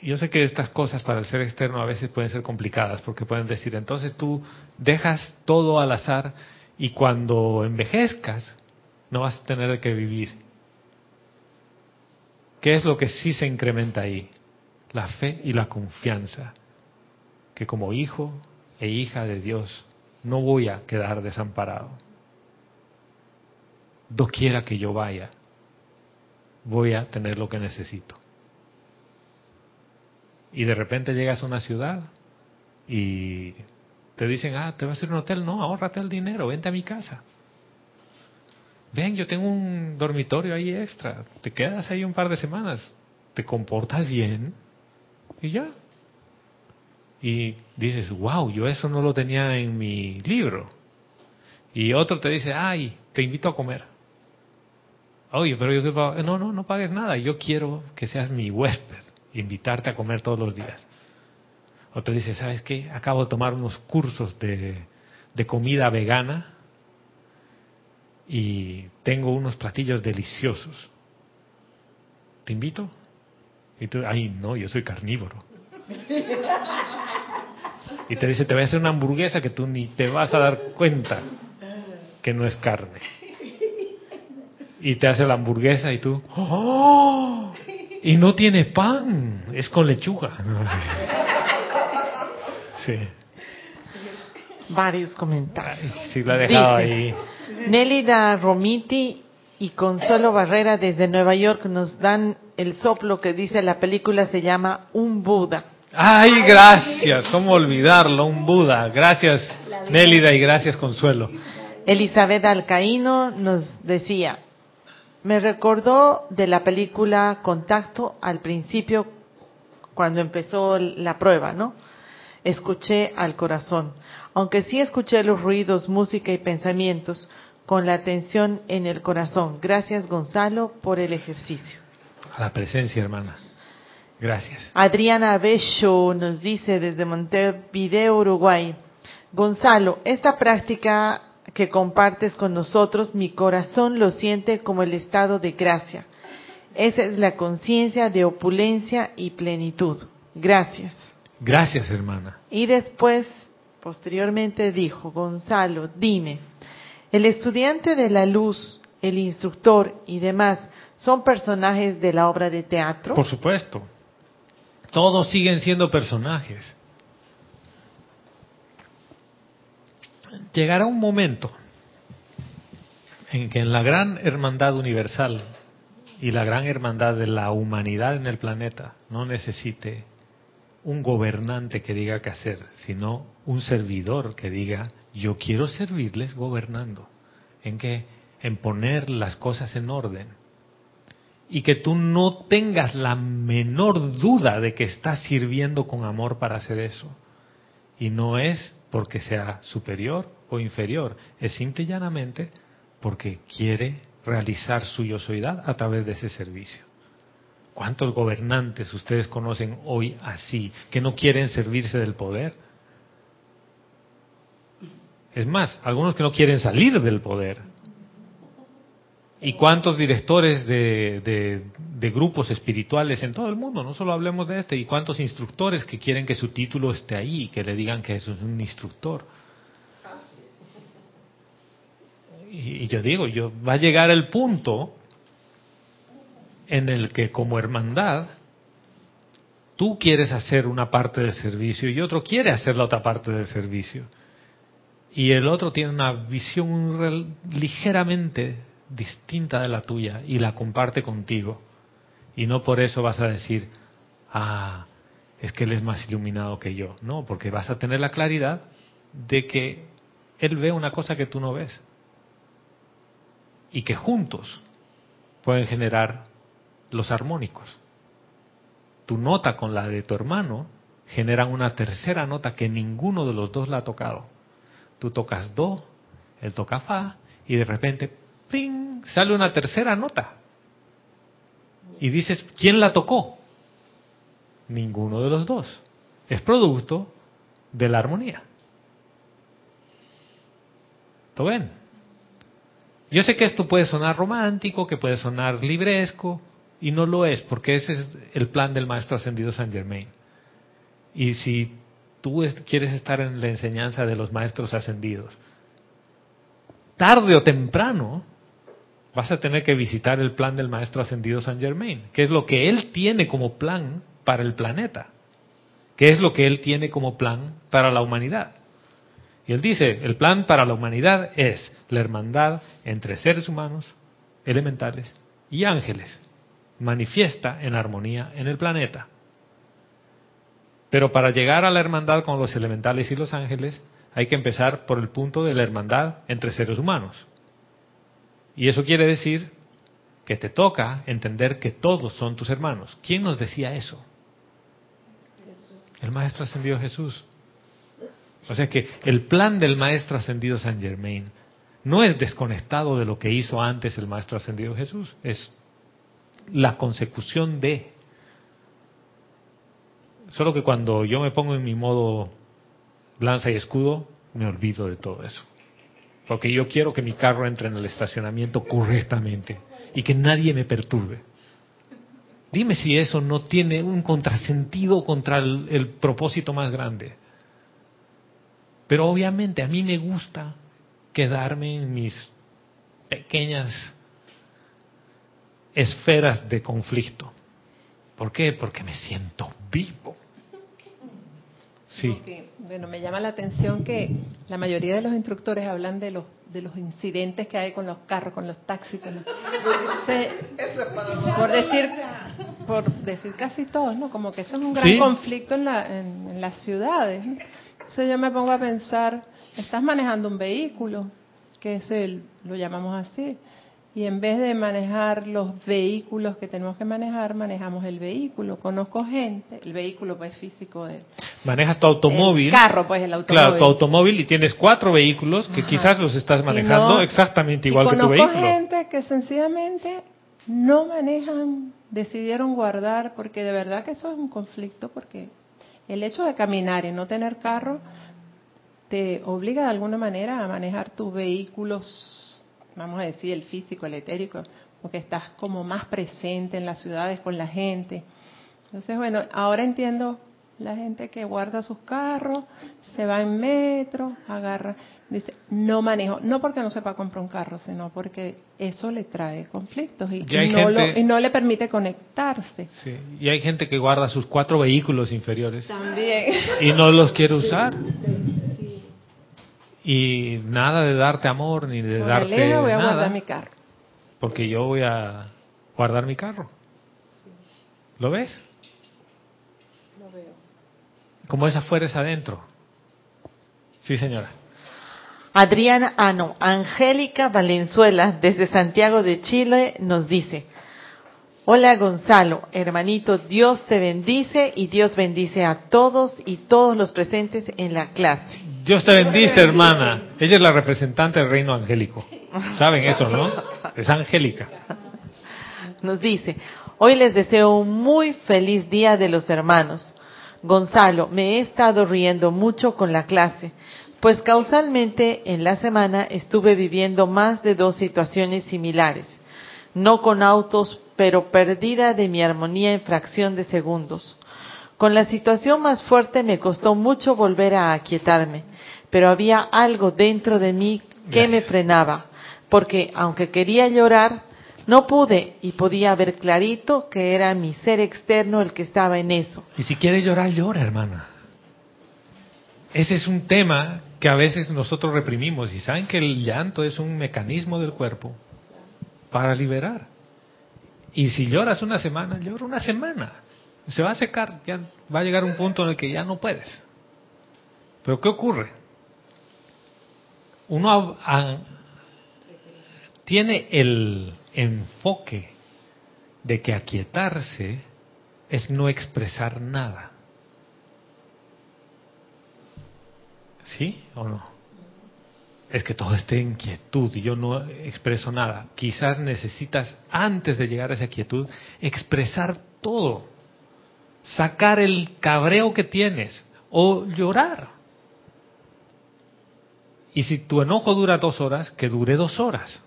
Yo sé que estas cosas para el ser externo a veces pueden ser complicadas porque pueden decir, entonces tú dejas todo al azar y cuando envejezcas no vas a tener que vivir. ¿Qué es lo que sí se incrementa ahí? La fe y la confianza. Que como hijo e hija de Dios no voy a quedar desamparado. Doquiera que yo vaya, voy a tener lo que necesito. Y de repente llegas a una ciudad y te dicen, ah, te vas a ir a un hotel, no, ahórrate el dinero, vente a mi casa. Ven, yo tengo un dormitorio ahí extra, te quedas ahí un par de semanas, te comportas bien y ya, y dices, wow, yo eso no lo tenía en mi libro. Y otro te dice, ay, te invito a comer. Oye, pero yo no, no, no pagues nada, yo quiero que seas mi huésped, invitarte a comer todos los días. Otro dice, ¿sabes qué? Acabo de tomar unos cursos de, de comida vegana y tengo unos platillos deliciosos. ¿Te invito? Y tú, ay, no, yo soy carnívoro. Y te dice, te voy a hacer una hamburguesa que tú ni te vas a dar cuenta que no es carne. Y te hace la hamburguesa y tú, ¡oh! Y no tiene pan, es con lechuga. Sí, Varios comentarios. sí lo he dejado ahí. Nélida Romiti y Consuelo Barrera desde Nueva York nos dan el soplo que dice la película se llama Un Buda. Ay, gracias, cómo olvidarlo, un Buda. Gracias, Nélida, y gracias, Consuelo. Elizabeth Alcaíno nos decía, me recordó de la película Contacto al principio cuando empezó la prueba, ¿no? Escuché al corazón, aunque sí escuché los ruidos, música y pensamientos con la atención en el corazón. Gracias Gonzalo por el ejercicio. A la presencia, hermana. Gracias. Adriana Bello nos dice desde Montevideo, Uruguay. Gonzalo, esta práctica que compartes con nosotros, mi corazón lo siente como el estado de gracia. Esa es la conciencia de opulencia y plenitud. Gracias. Gracias, hermana. Y después, posteriormente dijo, Gonzalo, dime, ¿el estudiante de la luz, el instructor y demás son personajes de la obra de teatro? Por supuesto. Todos siguen siendo personajes. Llegará un momento en que en la gran hermandad universal y la gran hermandad de la humanidad en el planeta no necesite un gobernante que diga qué hacer, sino un servidor que diga, yo quiero servirles gobernando. ¿En qué? En poner las cosas en orden. Y que tú no tengas la menor duda de que estás sirviendo con amor para hacer eso. Y no es porque sea superior o inferior, es simple y llanamente porque quiere realizar su yo soidad a través de ese servicio. ¿Cuántos gobernantes ustedes conocen hoy así, que no quieren servirse del poder? Es más, algunos que no quieren salir del poder. ¿Y cuántos directores de, de, grupos espirituales en todo el mundo? No solo hablemos de este. ¿Y cuántos instructores que quieren que su título esté ahí y que le digan que es un instructor? Y, y yo digo, yo va a llegar el punto en el que como hermandad tú quieres hacer una parte del servicio y otro quiere hacer la otra parte del servicio. Y el otro tiene una visión ligeramente distinta de la tuya y la comparte contigo. Y no por eso vas a decir, ah, es que él es más iluminado que yo. No, porque vas a tener la claridad de que él ve una cosa que tú no ves. Y que juntos pueden generar los armónicos. Tu nota con la de tu hermano generan una tercera nota que ninguno de los dos la ha tocado. Tú tocas do, él toca fa, y de repente ¡ping! sale una tercera nota. Y dices, ¿quién la tocó? Ninguno de los dos. Es producto de la armonía. ¿Lo ven? Yo sé que esto puede sonar romántico, que puede sonar libresco, y no lo es, porque ese es el plan del Maestro Ascendido San Germain. Y si tú quieres estar en la enseñanza de los Maestros Ascendidos, tarde o temprano vas a tener que visitar el plan del Maestro Ascendido San Germain, que es lo que él tiene como plan para el planeta, que es lo que él tiene como plan para la humanidad. Y él dice, el plan para la humanidad es la hermandad entre seres humanos, elementales y ángeles, manifiesta en armonía en el planeta. Pero para llegar a la hermandad con los elementales y los ángeles, hay que empezar por el punto de la hermandad entre seres humanos. Y eso quiere decir que te toca entender que todos son tus hermanos. ¿Quién nos decía eso? El Maestro Ascendido Jesús. O sea que el plan del Maestro Ascendido San Germain no es desconectado de lo que hizo antes el Maestro Ascendido Jesús, es la consecución de. Solo que cuando yo me pongo en mi modo lanza y escudo, me olvido de todo eso. Porque yo quiero que mi carro entre en el estacionamiento correctamente y que nadie me perturbe. Dime si eso no tiene un contrasentido contra el, el propósito más grande. Pero obviamente a mí me gusta quedarme en mis pequeñas esferas de conflicto. ¿Por qué? Porque me siento vivo. Sí. Porque, bueno, me llama la atención que la mayoría de los instructores hablan de los de los incidentes que hay con los carros, con los taxis, con los- Se- por decir por decir casi todos, ¿no? Como que eso es un gran Sí. conflicto en, la, en, en las ciudades. ¿no? Entonces yo me pongo a pensar, estás manejando un vehículo, que es el, lo llamamos así, y en vez de manejar los vehículos que tenemos que manejar, manejamos el vehículo. Conozco gente, el vehículo pues físico de Manejas tu automóvil. el carro, pues el automóvil. Claro, tu automóvil y tienes cuatro vehículos que quizás los estás manejando no- exactamente y igual que tu conozco vehículo. gente que sencillamente no manejan, decidieron guardar, porque de verdad que eso es un conflicto, porque el hecho de caminar y no tener carro te obliga de alguna manera a manejar tus vehículos, vamos a decir, el físico, el etérico, porque estás como más presente en las ciudades con la gente. Entonces, bueno, ahora entiendo la gente que guarda sus carros, se va en metro, agarra, dice, no manejo, no porque no sepa comprar un carro, sino porque eso le trae conflictos y, no, gente- lo- y no le permite conectarse. Sí, y hay gente que guarda sus cuatro vehículos inferiores También. y no los quiere usar. Y nada de darte amor ni de Por darte lejos voy a nada, guardar mi carro. porque yo voy a guardar mi carro. ¿Lo ves? Lo veo. Como es afuera es adentro. Sí, señora. Adriana, ah no, Angélica Valenzuela desde Santiago de Chile nos dice, hola Gonzalo, hermanito, Dios te bendice y Dios bendice a todos y todos los presentes en la clase. Dios te bendice, hermana. Ella es la representante del reino angélico. ¿Saben eso, no? Es angélica. Nos dice, hoy les deseo un muy feliz día de los hermanos. Gonzalo, me he estado riendo mucho con la clase, pues causalmente en la semana estuve viviendo más de dos situaciones similares, no con autos, pero perdida de mi armonía en fracción de segundos. Con la situación más fuerte me costó mucho volver a aquietarme, pero había algo dentro de mí que me frenaba, porque aunque quería llorar, no pude y podía ver clarito que era mi ser externo el que estaba en eso. Y si quieres llorar, llora, hermana. Ese es un tema que a veces nosotros reprimimos. Y saben que el llanto es un mecanismo del cuerpo para liberar. Y si lloras una semana, llora una semana. Se va a secar, ya va a llegar un punto en el que ya no puedes. Pero ¿qué ocurre? Uno tiene el enfoque de que aquietarse es no expresar nada. ¿Sí o no? Es que todo esté en quietud y yo no expreso nada. Quizás necesitas, antes de llegar a esa quietud, expresar todo. Sacar el cabreo que tienes o llorar. Y si tu enojo dura dos horas, que dure dos horas.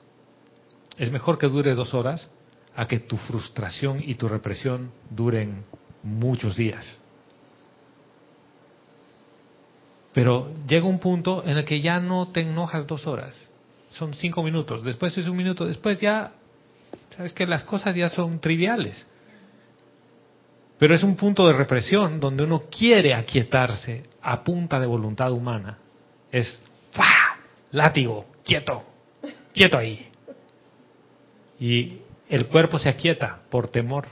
Es mejor que dure dos horas a que tu frustración y tu represión duren muchos días. Pero llega un punto en el que ya no te enojas dos horas. Son cinco minutos, después es un minuto, después ya, sabes que las cosas ya son triviales. Pero es un punto de represión donde uno quiere aquietarse a punta de voluntad humana. Es ¡fa! látigo, quieto, quieto ahí. Y el cuerpo se aquieta por temor.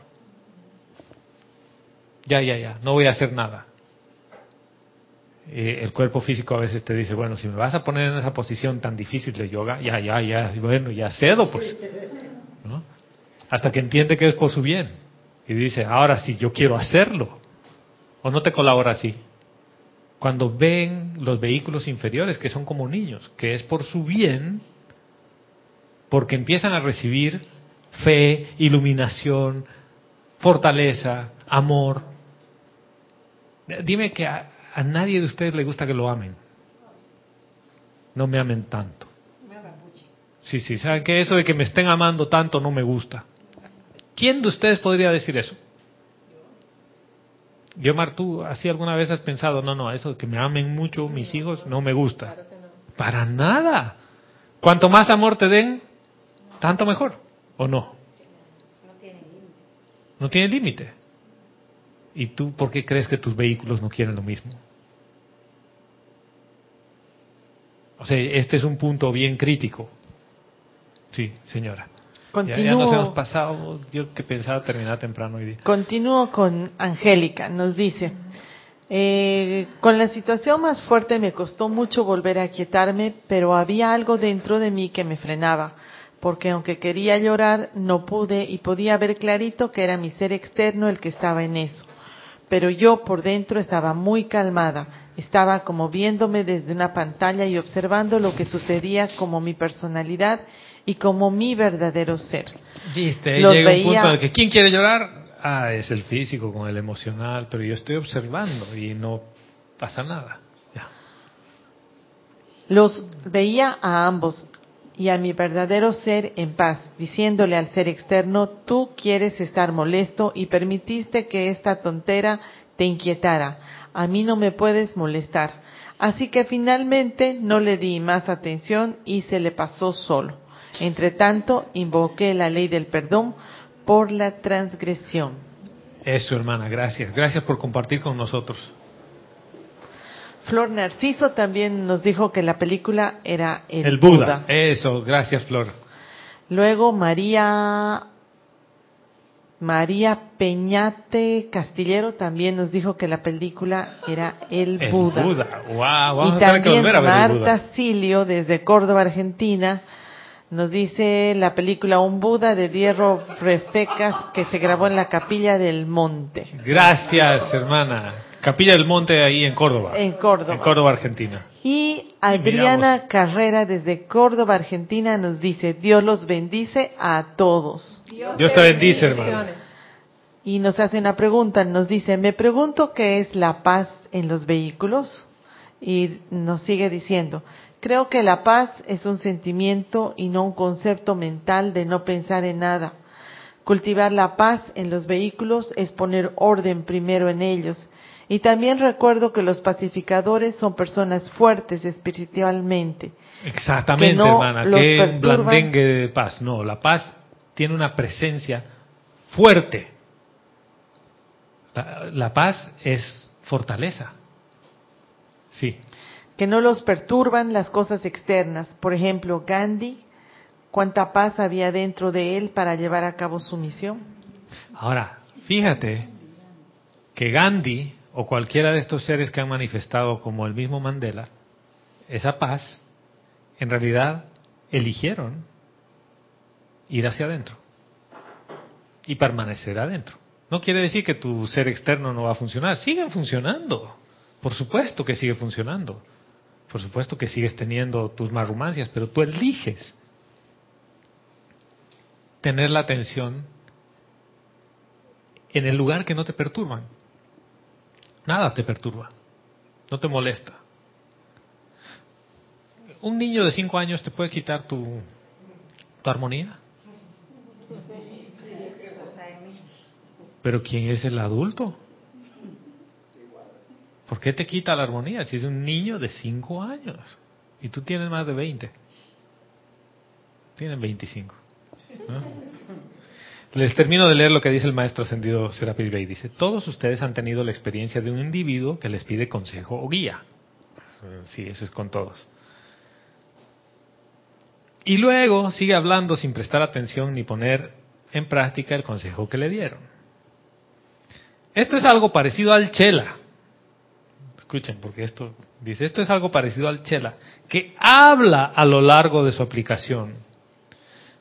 Ya, ya, ya, no voy a hacer nada. Eh, el cuerpo físico a veces te dice, bueno, si me vas a poner en esa posición tan difícil de yoga, ya, ya, ya, bueno, ya cedo, pues. Hasta que entiende que es por su bien. Y dice, ahora sí, yo quiero hacerlo. ¿O no te colabora así? Cuando ven los vehículos inferiores, que son como niños, que es por su bien, porque empiezan a recibir fe, iluminación, fortaleza, amor. Dime que a, nadie de ustedes le gusta que lo amen. No me amen tanto. Sí, sí, ¿saben que Eso de que me estén amando tanto no me gusta. ¿Quién de ustedes podría decir eso? Guiomar, ¿tú así alguna vez has pensado, no, no, eso de que me amen mucho mis hijos no me gusta? Para nada. Cuanto más amor te den, tanto mejor, ¿o no? No tiene límite. ¿Y tú por qué crees que tus vehículos no quieren lo mismo? O sea, este es un punto bien crítico. Sí, señora. Ya, ya nos hemos pasado, yo que pensaba terminar temprano hoy día. Continúo con Angélica, nos dice, eh, con la situación más fuerte me costó mucho volver a quietarme, pero había algo dentro de mí que me frenaba, porque aunque quería llorar, no pude y podía ver clarito que era mi ser externo el que estaba en eso. Pero yo por dentro estaba muy calmada, estaba como viéndome desde una pantalla y observando lo que sucedía como mi personalidad y como mi verdadero ser. Viste, Los llega un veía- punto de que ¿quién quiere llorar? Ah, es el físico con el emocional, pero yo estoy observando y no pasa nada. Ya. Los veía a ambos y a mi verdadero ser en paz, diciéndole al ser externo, tú quieres estar molesto y permitiste que esta tontera te inquietara. A mí no me puedes molestar. Así que finalmente no le di más atención y se le pasó solo. Entre tanto, invoqué la ley del perdón por la transgresión. Eso, hermana, gracias. Gracias por compartir con nosotros. Flor Narciso también nos dijo que la película era El, El Buda. Eso, gracias, Flor. Luego María María Peñate Castillero también nos dijo que la película era El, El Buda. Buda. Wow, vamos Y también volver a ver el Buda. Marta Silio desde Córdoba, Argentina, nos dice la película Un Buda de Diego Refecas que se grabó en la Capilla del Monte, Gracias, hermana. Capilla del Monte ahí en Córdoba. en Córdoba. En Córdoba, Argentina. Y Adriana Carrera desde Córdoba, Argentina nos dice, Dios los bendice a todos. Dios te bendice, hermano. Y nos hace una pregunta, nos dice, me pregunto qué es la paz en los vehículos. Y nos sigue diciendo, creo que la paz es un sentimiento y no un concepto mental de no pensar en nada. Cultivar la paz en los vehículos es poner orden primero en ellos. Y también recuerdo que los pacificadores son personas fuertes espiritualmente. Exactamente, que no hermana. los Que perturban. blandengue de paz. No, la paz tiene una presencia fuerte. La, la paz es fortaleza. Sí. que no los perturban las cosas externas. Por ejemplo, Gandhi, cuánta paz había dentro de él para llevar a cabo su misión. Ahora, fíjate que Gandhi o cualquiera de estos seres que han manifestado como el mismo Mandela, esa paz, en realidad eligieron ir hacia adentro y permanecer adentro. No quiere decir que tu ser externo no va a funcionar, sigue funcionando. Por supuesto que sigue funcionando. Por supuesto que sigues teniendo tus marrumancias, pero tú eliges tener la atención en el lugar que no te perturban. Nada te perturba, no te molesta. ¿Un niño de cinco años te puede quitar tu, tu armonía? Pero ¿quién es el adulto? ¿Por qué te quita la armonía si es un niño de cinco años y tú tienes más de 20? Tienen 25. ¿no? Les termino de leer lo que dice el maestro ascendido Serapis Bey. Dice, todos ustedes han tenido la experiencia de un individuo que les pide consejo o guía. Sí, eso es con todos. Y luego sigue hablando sin prestar atención ni poner en práctica el consejo que le dieron. Esto es algo parecido al chela. Escuchen, porque esto dice, esto es algo parecido al chela, que habla a lo largo de su aplicación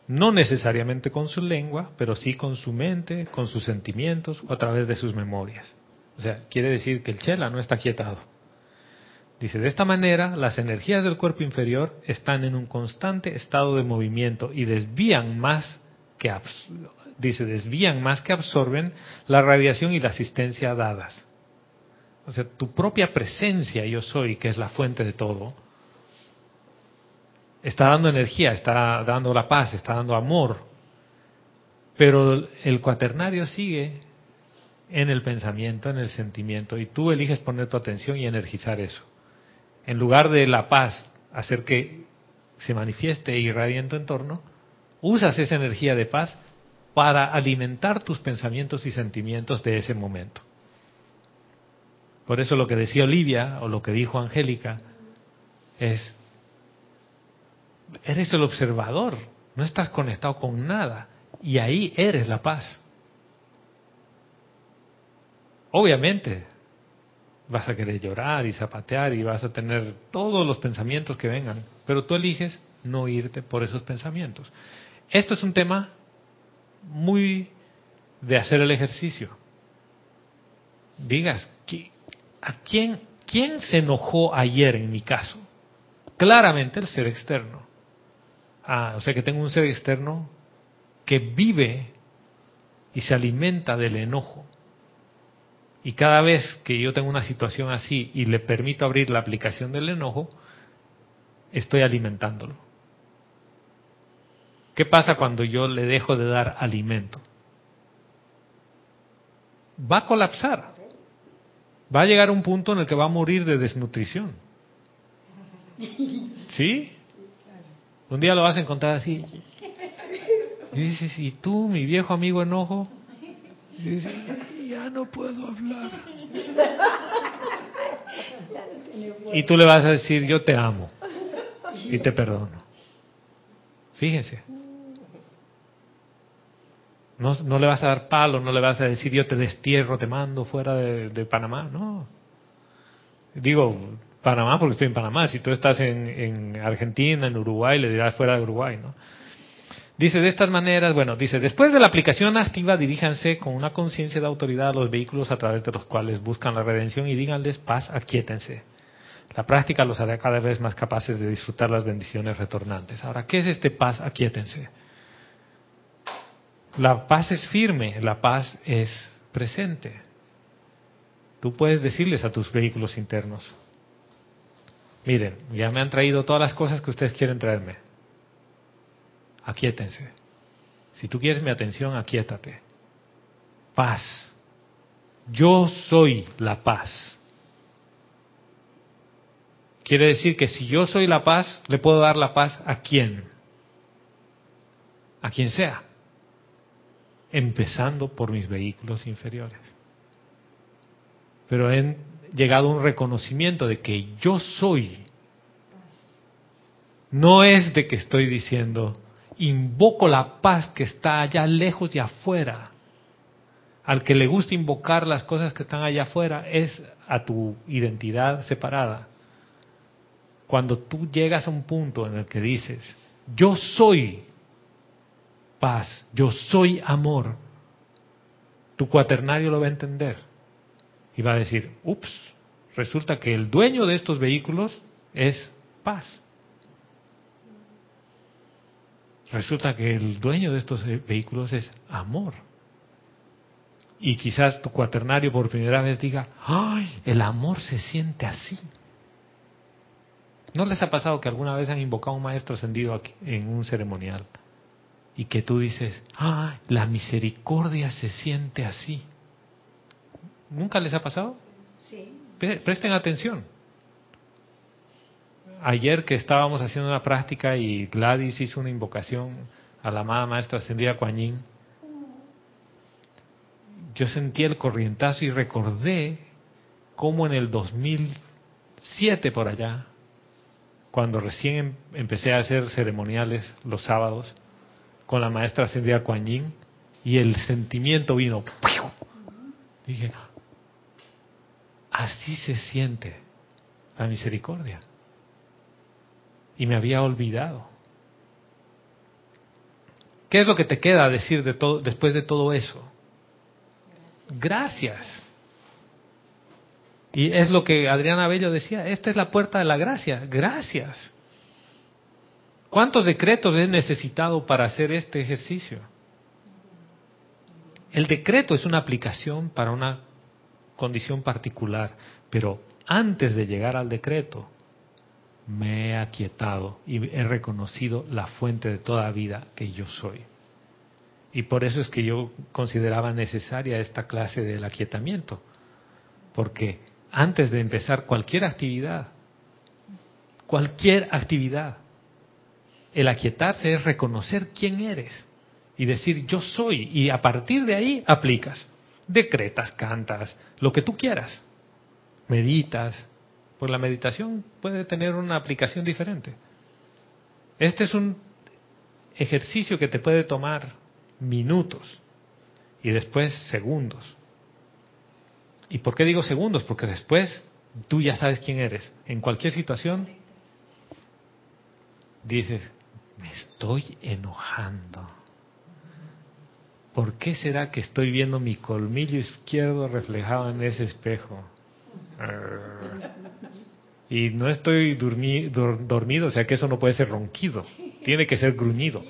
no necesariamente con su lengua, pero sí con su mente, con sus sentimientos o a través de sus memorias. O sea, quiere decir que el chela no está quietado. Dice, de esta manera, las energías del cuerpo inferior están en un constante estado de movimiento y desvían más que dice, desvían más que absorben la radiación y la asistencia dadas. O sea, tu propia presencia, yo soy, que es la fuente de todo, está dando energía, está dando la paz, está dando amor. Pero el cuaternario sigue en el pensamiento, en el sentimiento, y tú eliges poner tu atención y energizar eso. En lugar de la paz, hacer que se manifieste e irradie en tu entorno, usas esa energía de paz para alimentar tus pensamientos y sentimientos de ese momento. Por eso lo que decía Olivia o lo que dijo Angélica es, eres el observador, no estás conectado con nada y ahí eres la paz. Obviamente, vas a querer llorar y zapatear y vas a tener todos los pensamientos que vengan, pero tú eliges no irte por esos pensamientos. Esto es un tema muy de hacer el ejercicio. Digas, ¿a quién, quién se enojó ayer en mi caso? Claramente el ser externo. Ah, o sea que tengo un ser externo que vive y se alimenta del enojo. Y cada vez que yo tengo una situación así y le permito abrir la aplicación del enojo, estoy alimentándolo. ¿Qué pasa cuando yo le dejo de dar alimento? Va a colapsar. Va a llegar un punto en el que va a morir de desnutrición. ¿Sí? Un día lo vas a encontrar así. Y dices, ¿y tú, mi viejo amigo enojo? Dices, ya no puedo hablar. Y tú le vas a decir, yo te amo y te perdono. Fíjense. No, no le vas a dar palo, no le vas a decir, yo te destierro, te mando fuera de, de Panamá. No. Digo, Panamá porque estoy en Panamá. Si tú estás en, en Argentina, en Uruguay, le dirás fuera de Uruguay, ¿no? Dice de estas maneras, bueno, dice, después de la aplicación activa, diríjanse con una conciencia de autoridad a los vehículos a través de los cuales buscan la redención y díganles paz, aquíétense. La práctica los hará cada vez más capaces de disfrutar las bendiciones retornantes. Ahora, ¿qué es este paz, aquíétense? La paz es firme, la paz es presente. Tú puedes decirles a tus vehículos internos, miren, ya me han traído todas las cosas que ustedes quieren traerme aquíétense. Si tú quieres mi atención, aquíétate. Paz. Yo soy la paz. Quiere decir que si yo soy la paz, le puedo dar la paz a quién? A quien sea. Empezando por mis vehículos inferiores. Pero he llegado a un reconocimiento de que yo soy. No es de que estoy diciendo, invoco la paz que está allá lejos y afuera. Al que le gusta invocar las cosas que están allá afuera es a tu identidad separada. Cuando tú llegas a un punto en el que dices, yo soy paz, yo soy amor, tu cuaternario lo va a entender y va a decir, ups, resulta que el dueño de estos vehículos es paz. Resulta que el dueño de estos vehículos es amor. Y quizás tu cuaternario por primera vez diga, ¡ay! El amor se siente así. ¿No les ha pasado que alguna vez han invocado a un maestro ascendido aquí, en un ceremonial? Y que tú dices, ¡ay! La misericordia se siente así. ¿Nunca les ha pasado? Sí. Presten atención ayer que estábamos haciendo una práctica y Gladys hizo una invocación a la amada maestra ascendida Kuan yo sentí el corrientazo y recordé cómo en el 2007 por allá, cuando recién em, empecé a hacer ceremoniales los sábados con la maestra ascendida Kuan y el sentimiento vino. Dije, así se siente la misericordia y me había olvidado. ¿Qué es lo que te queda decir de todo, después de todo eso? Gracias. Y es lo que Adriana Bello decía, esta es la puerta de la gracia, gracias. ¿Cuántos decretos he necesitado para hacer este ejercicio? El decreto es una aplicación para una condición particular, pero antes de llegar al decreto, me he aquietado y he reconocido la fuente de toda vida que yo soy. Y por eso es que yo consideraba necesaria esta clase del aquietamiento. Porque antes de empezar cualquier actividad, cualquier actividad, el aquietarse es reconocer quién eres y decir yo soy. Y a partir de ahí aplicas. Decretas, cantas, lo que tú quieras. Meditas. Pues la meditación puede tener una aplicación diferente. Este es un ejercicio que te puede tomar minutos y después segundos. ¿Y por qué digo segundos? Porque después tú ya sabes quién eres. En cualquier situación dices, me estoy enojando. ¿Por qué será que estoy viendo mi colmillo izquierdo reflejado en ese espejo? Y no estoy dormido, o sea que eso no puede ser ronquido, tiene que ser gruñido.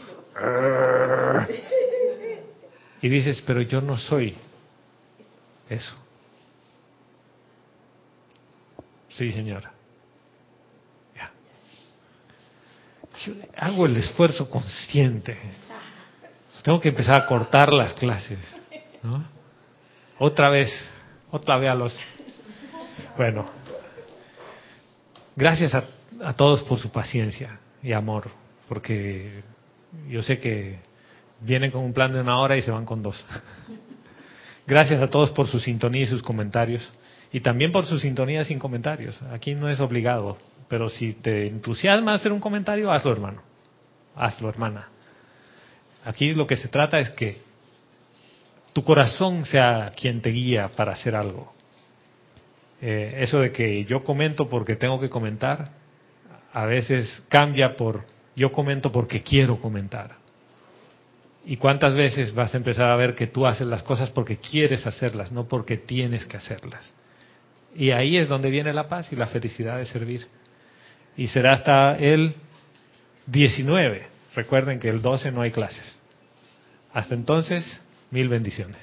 Y dices, pero yo no soy eso. Sí, señora. Yo hago el esfuerzo consciente. Tengo que empezar a cortar las clases. ¿no? Otra vez, otra vez a los... Bueno, gracias a, a todos por su paciencia y amor, porque yo sé que vienen con un plan de una hora y se van con dos. Gracias a todos por su sintonía y sus comentarios. Y también por su sintonía sin comentarios. Aquí no es obligado. Pero si te entusiasma hacer un comentario, hazlo hermano. Hazlo hermana. Aquí lo que se trata es que tu corazón sea quien te guía para hacer algo. Eh, eso de que yo comento porque tengo que comentar, a veces cambia por yo comento porque quiero comentar. ¿Y cuántas veces vas a empezar a ver que tú haces las cosas porque quieres hacerlas, no porque tienes que hacerlas? Y ahí es donde viene la paz y la felicidad de servir. Y será hasta el 19. Recuerden que el 12 no hay clases. Hasta entonces, mil bendiciones.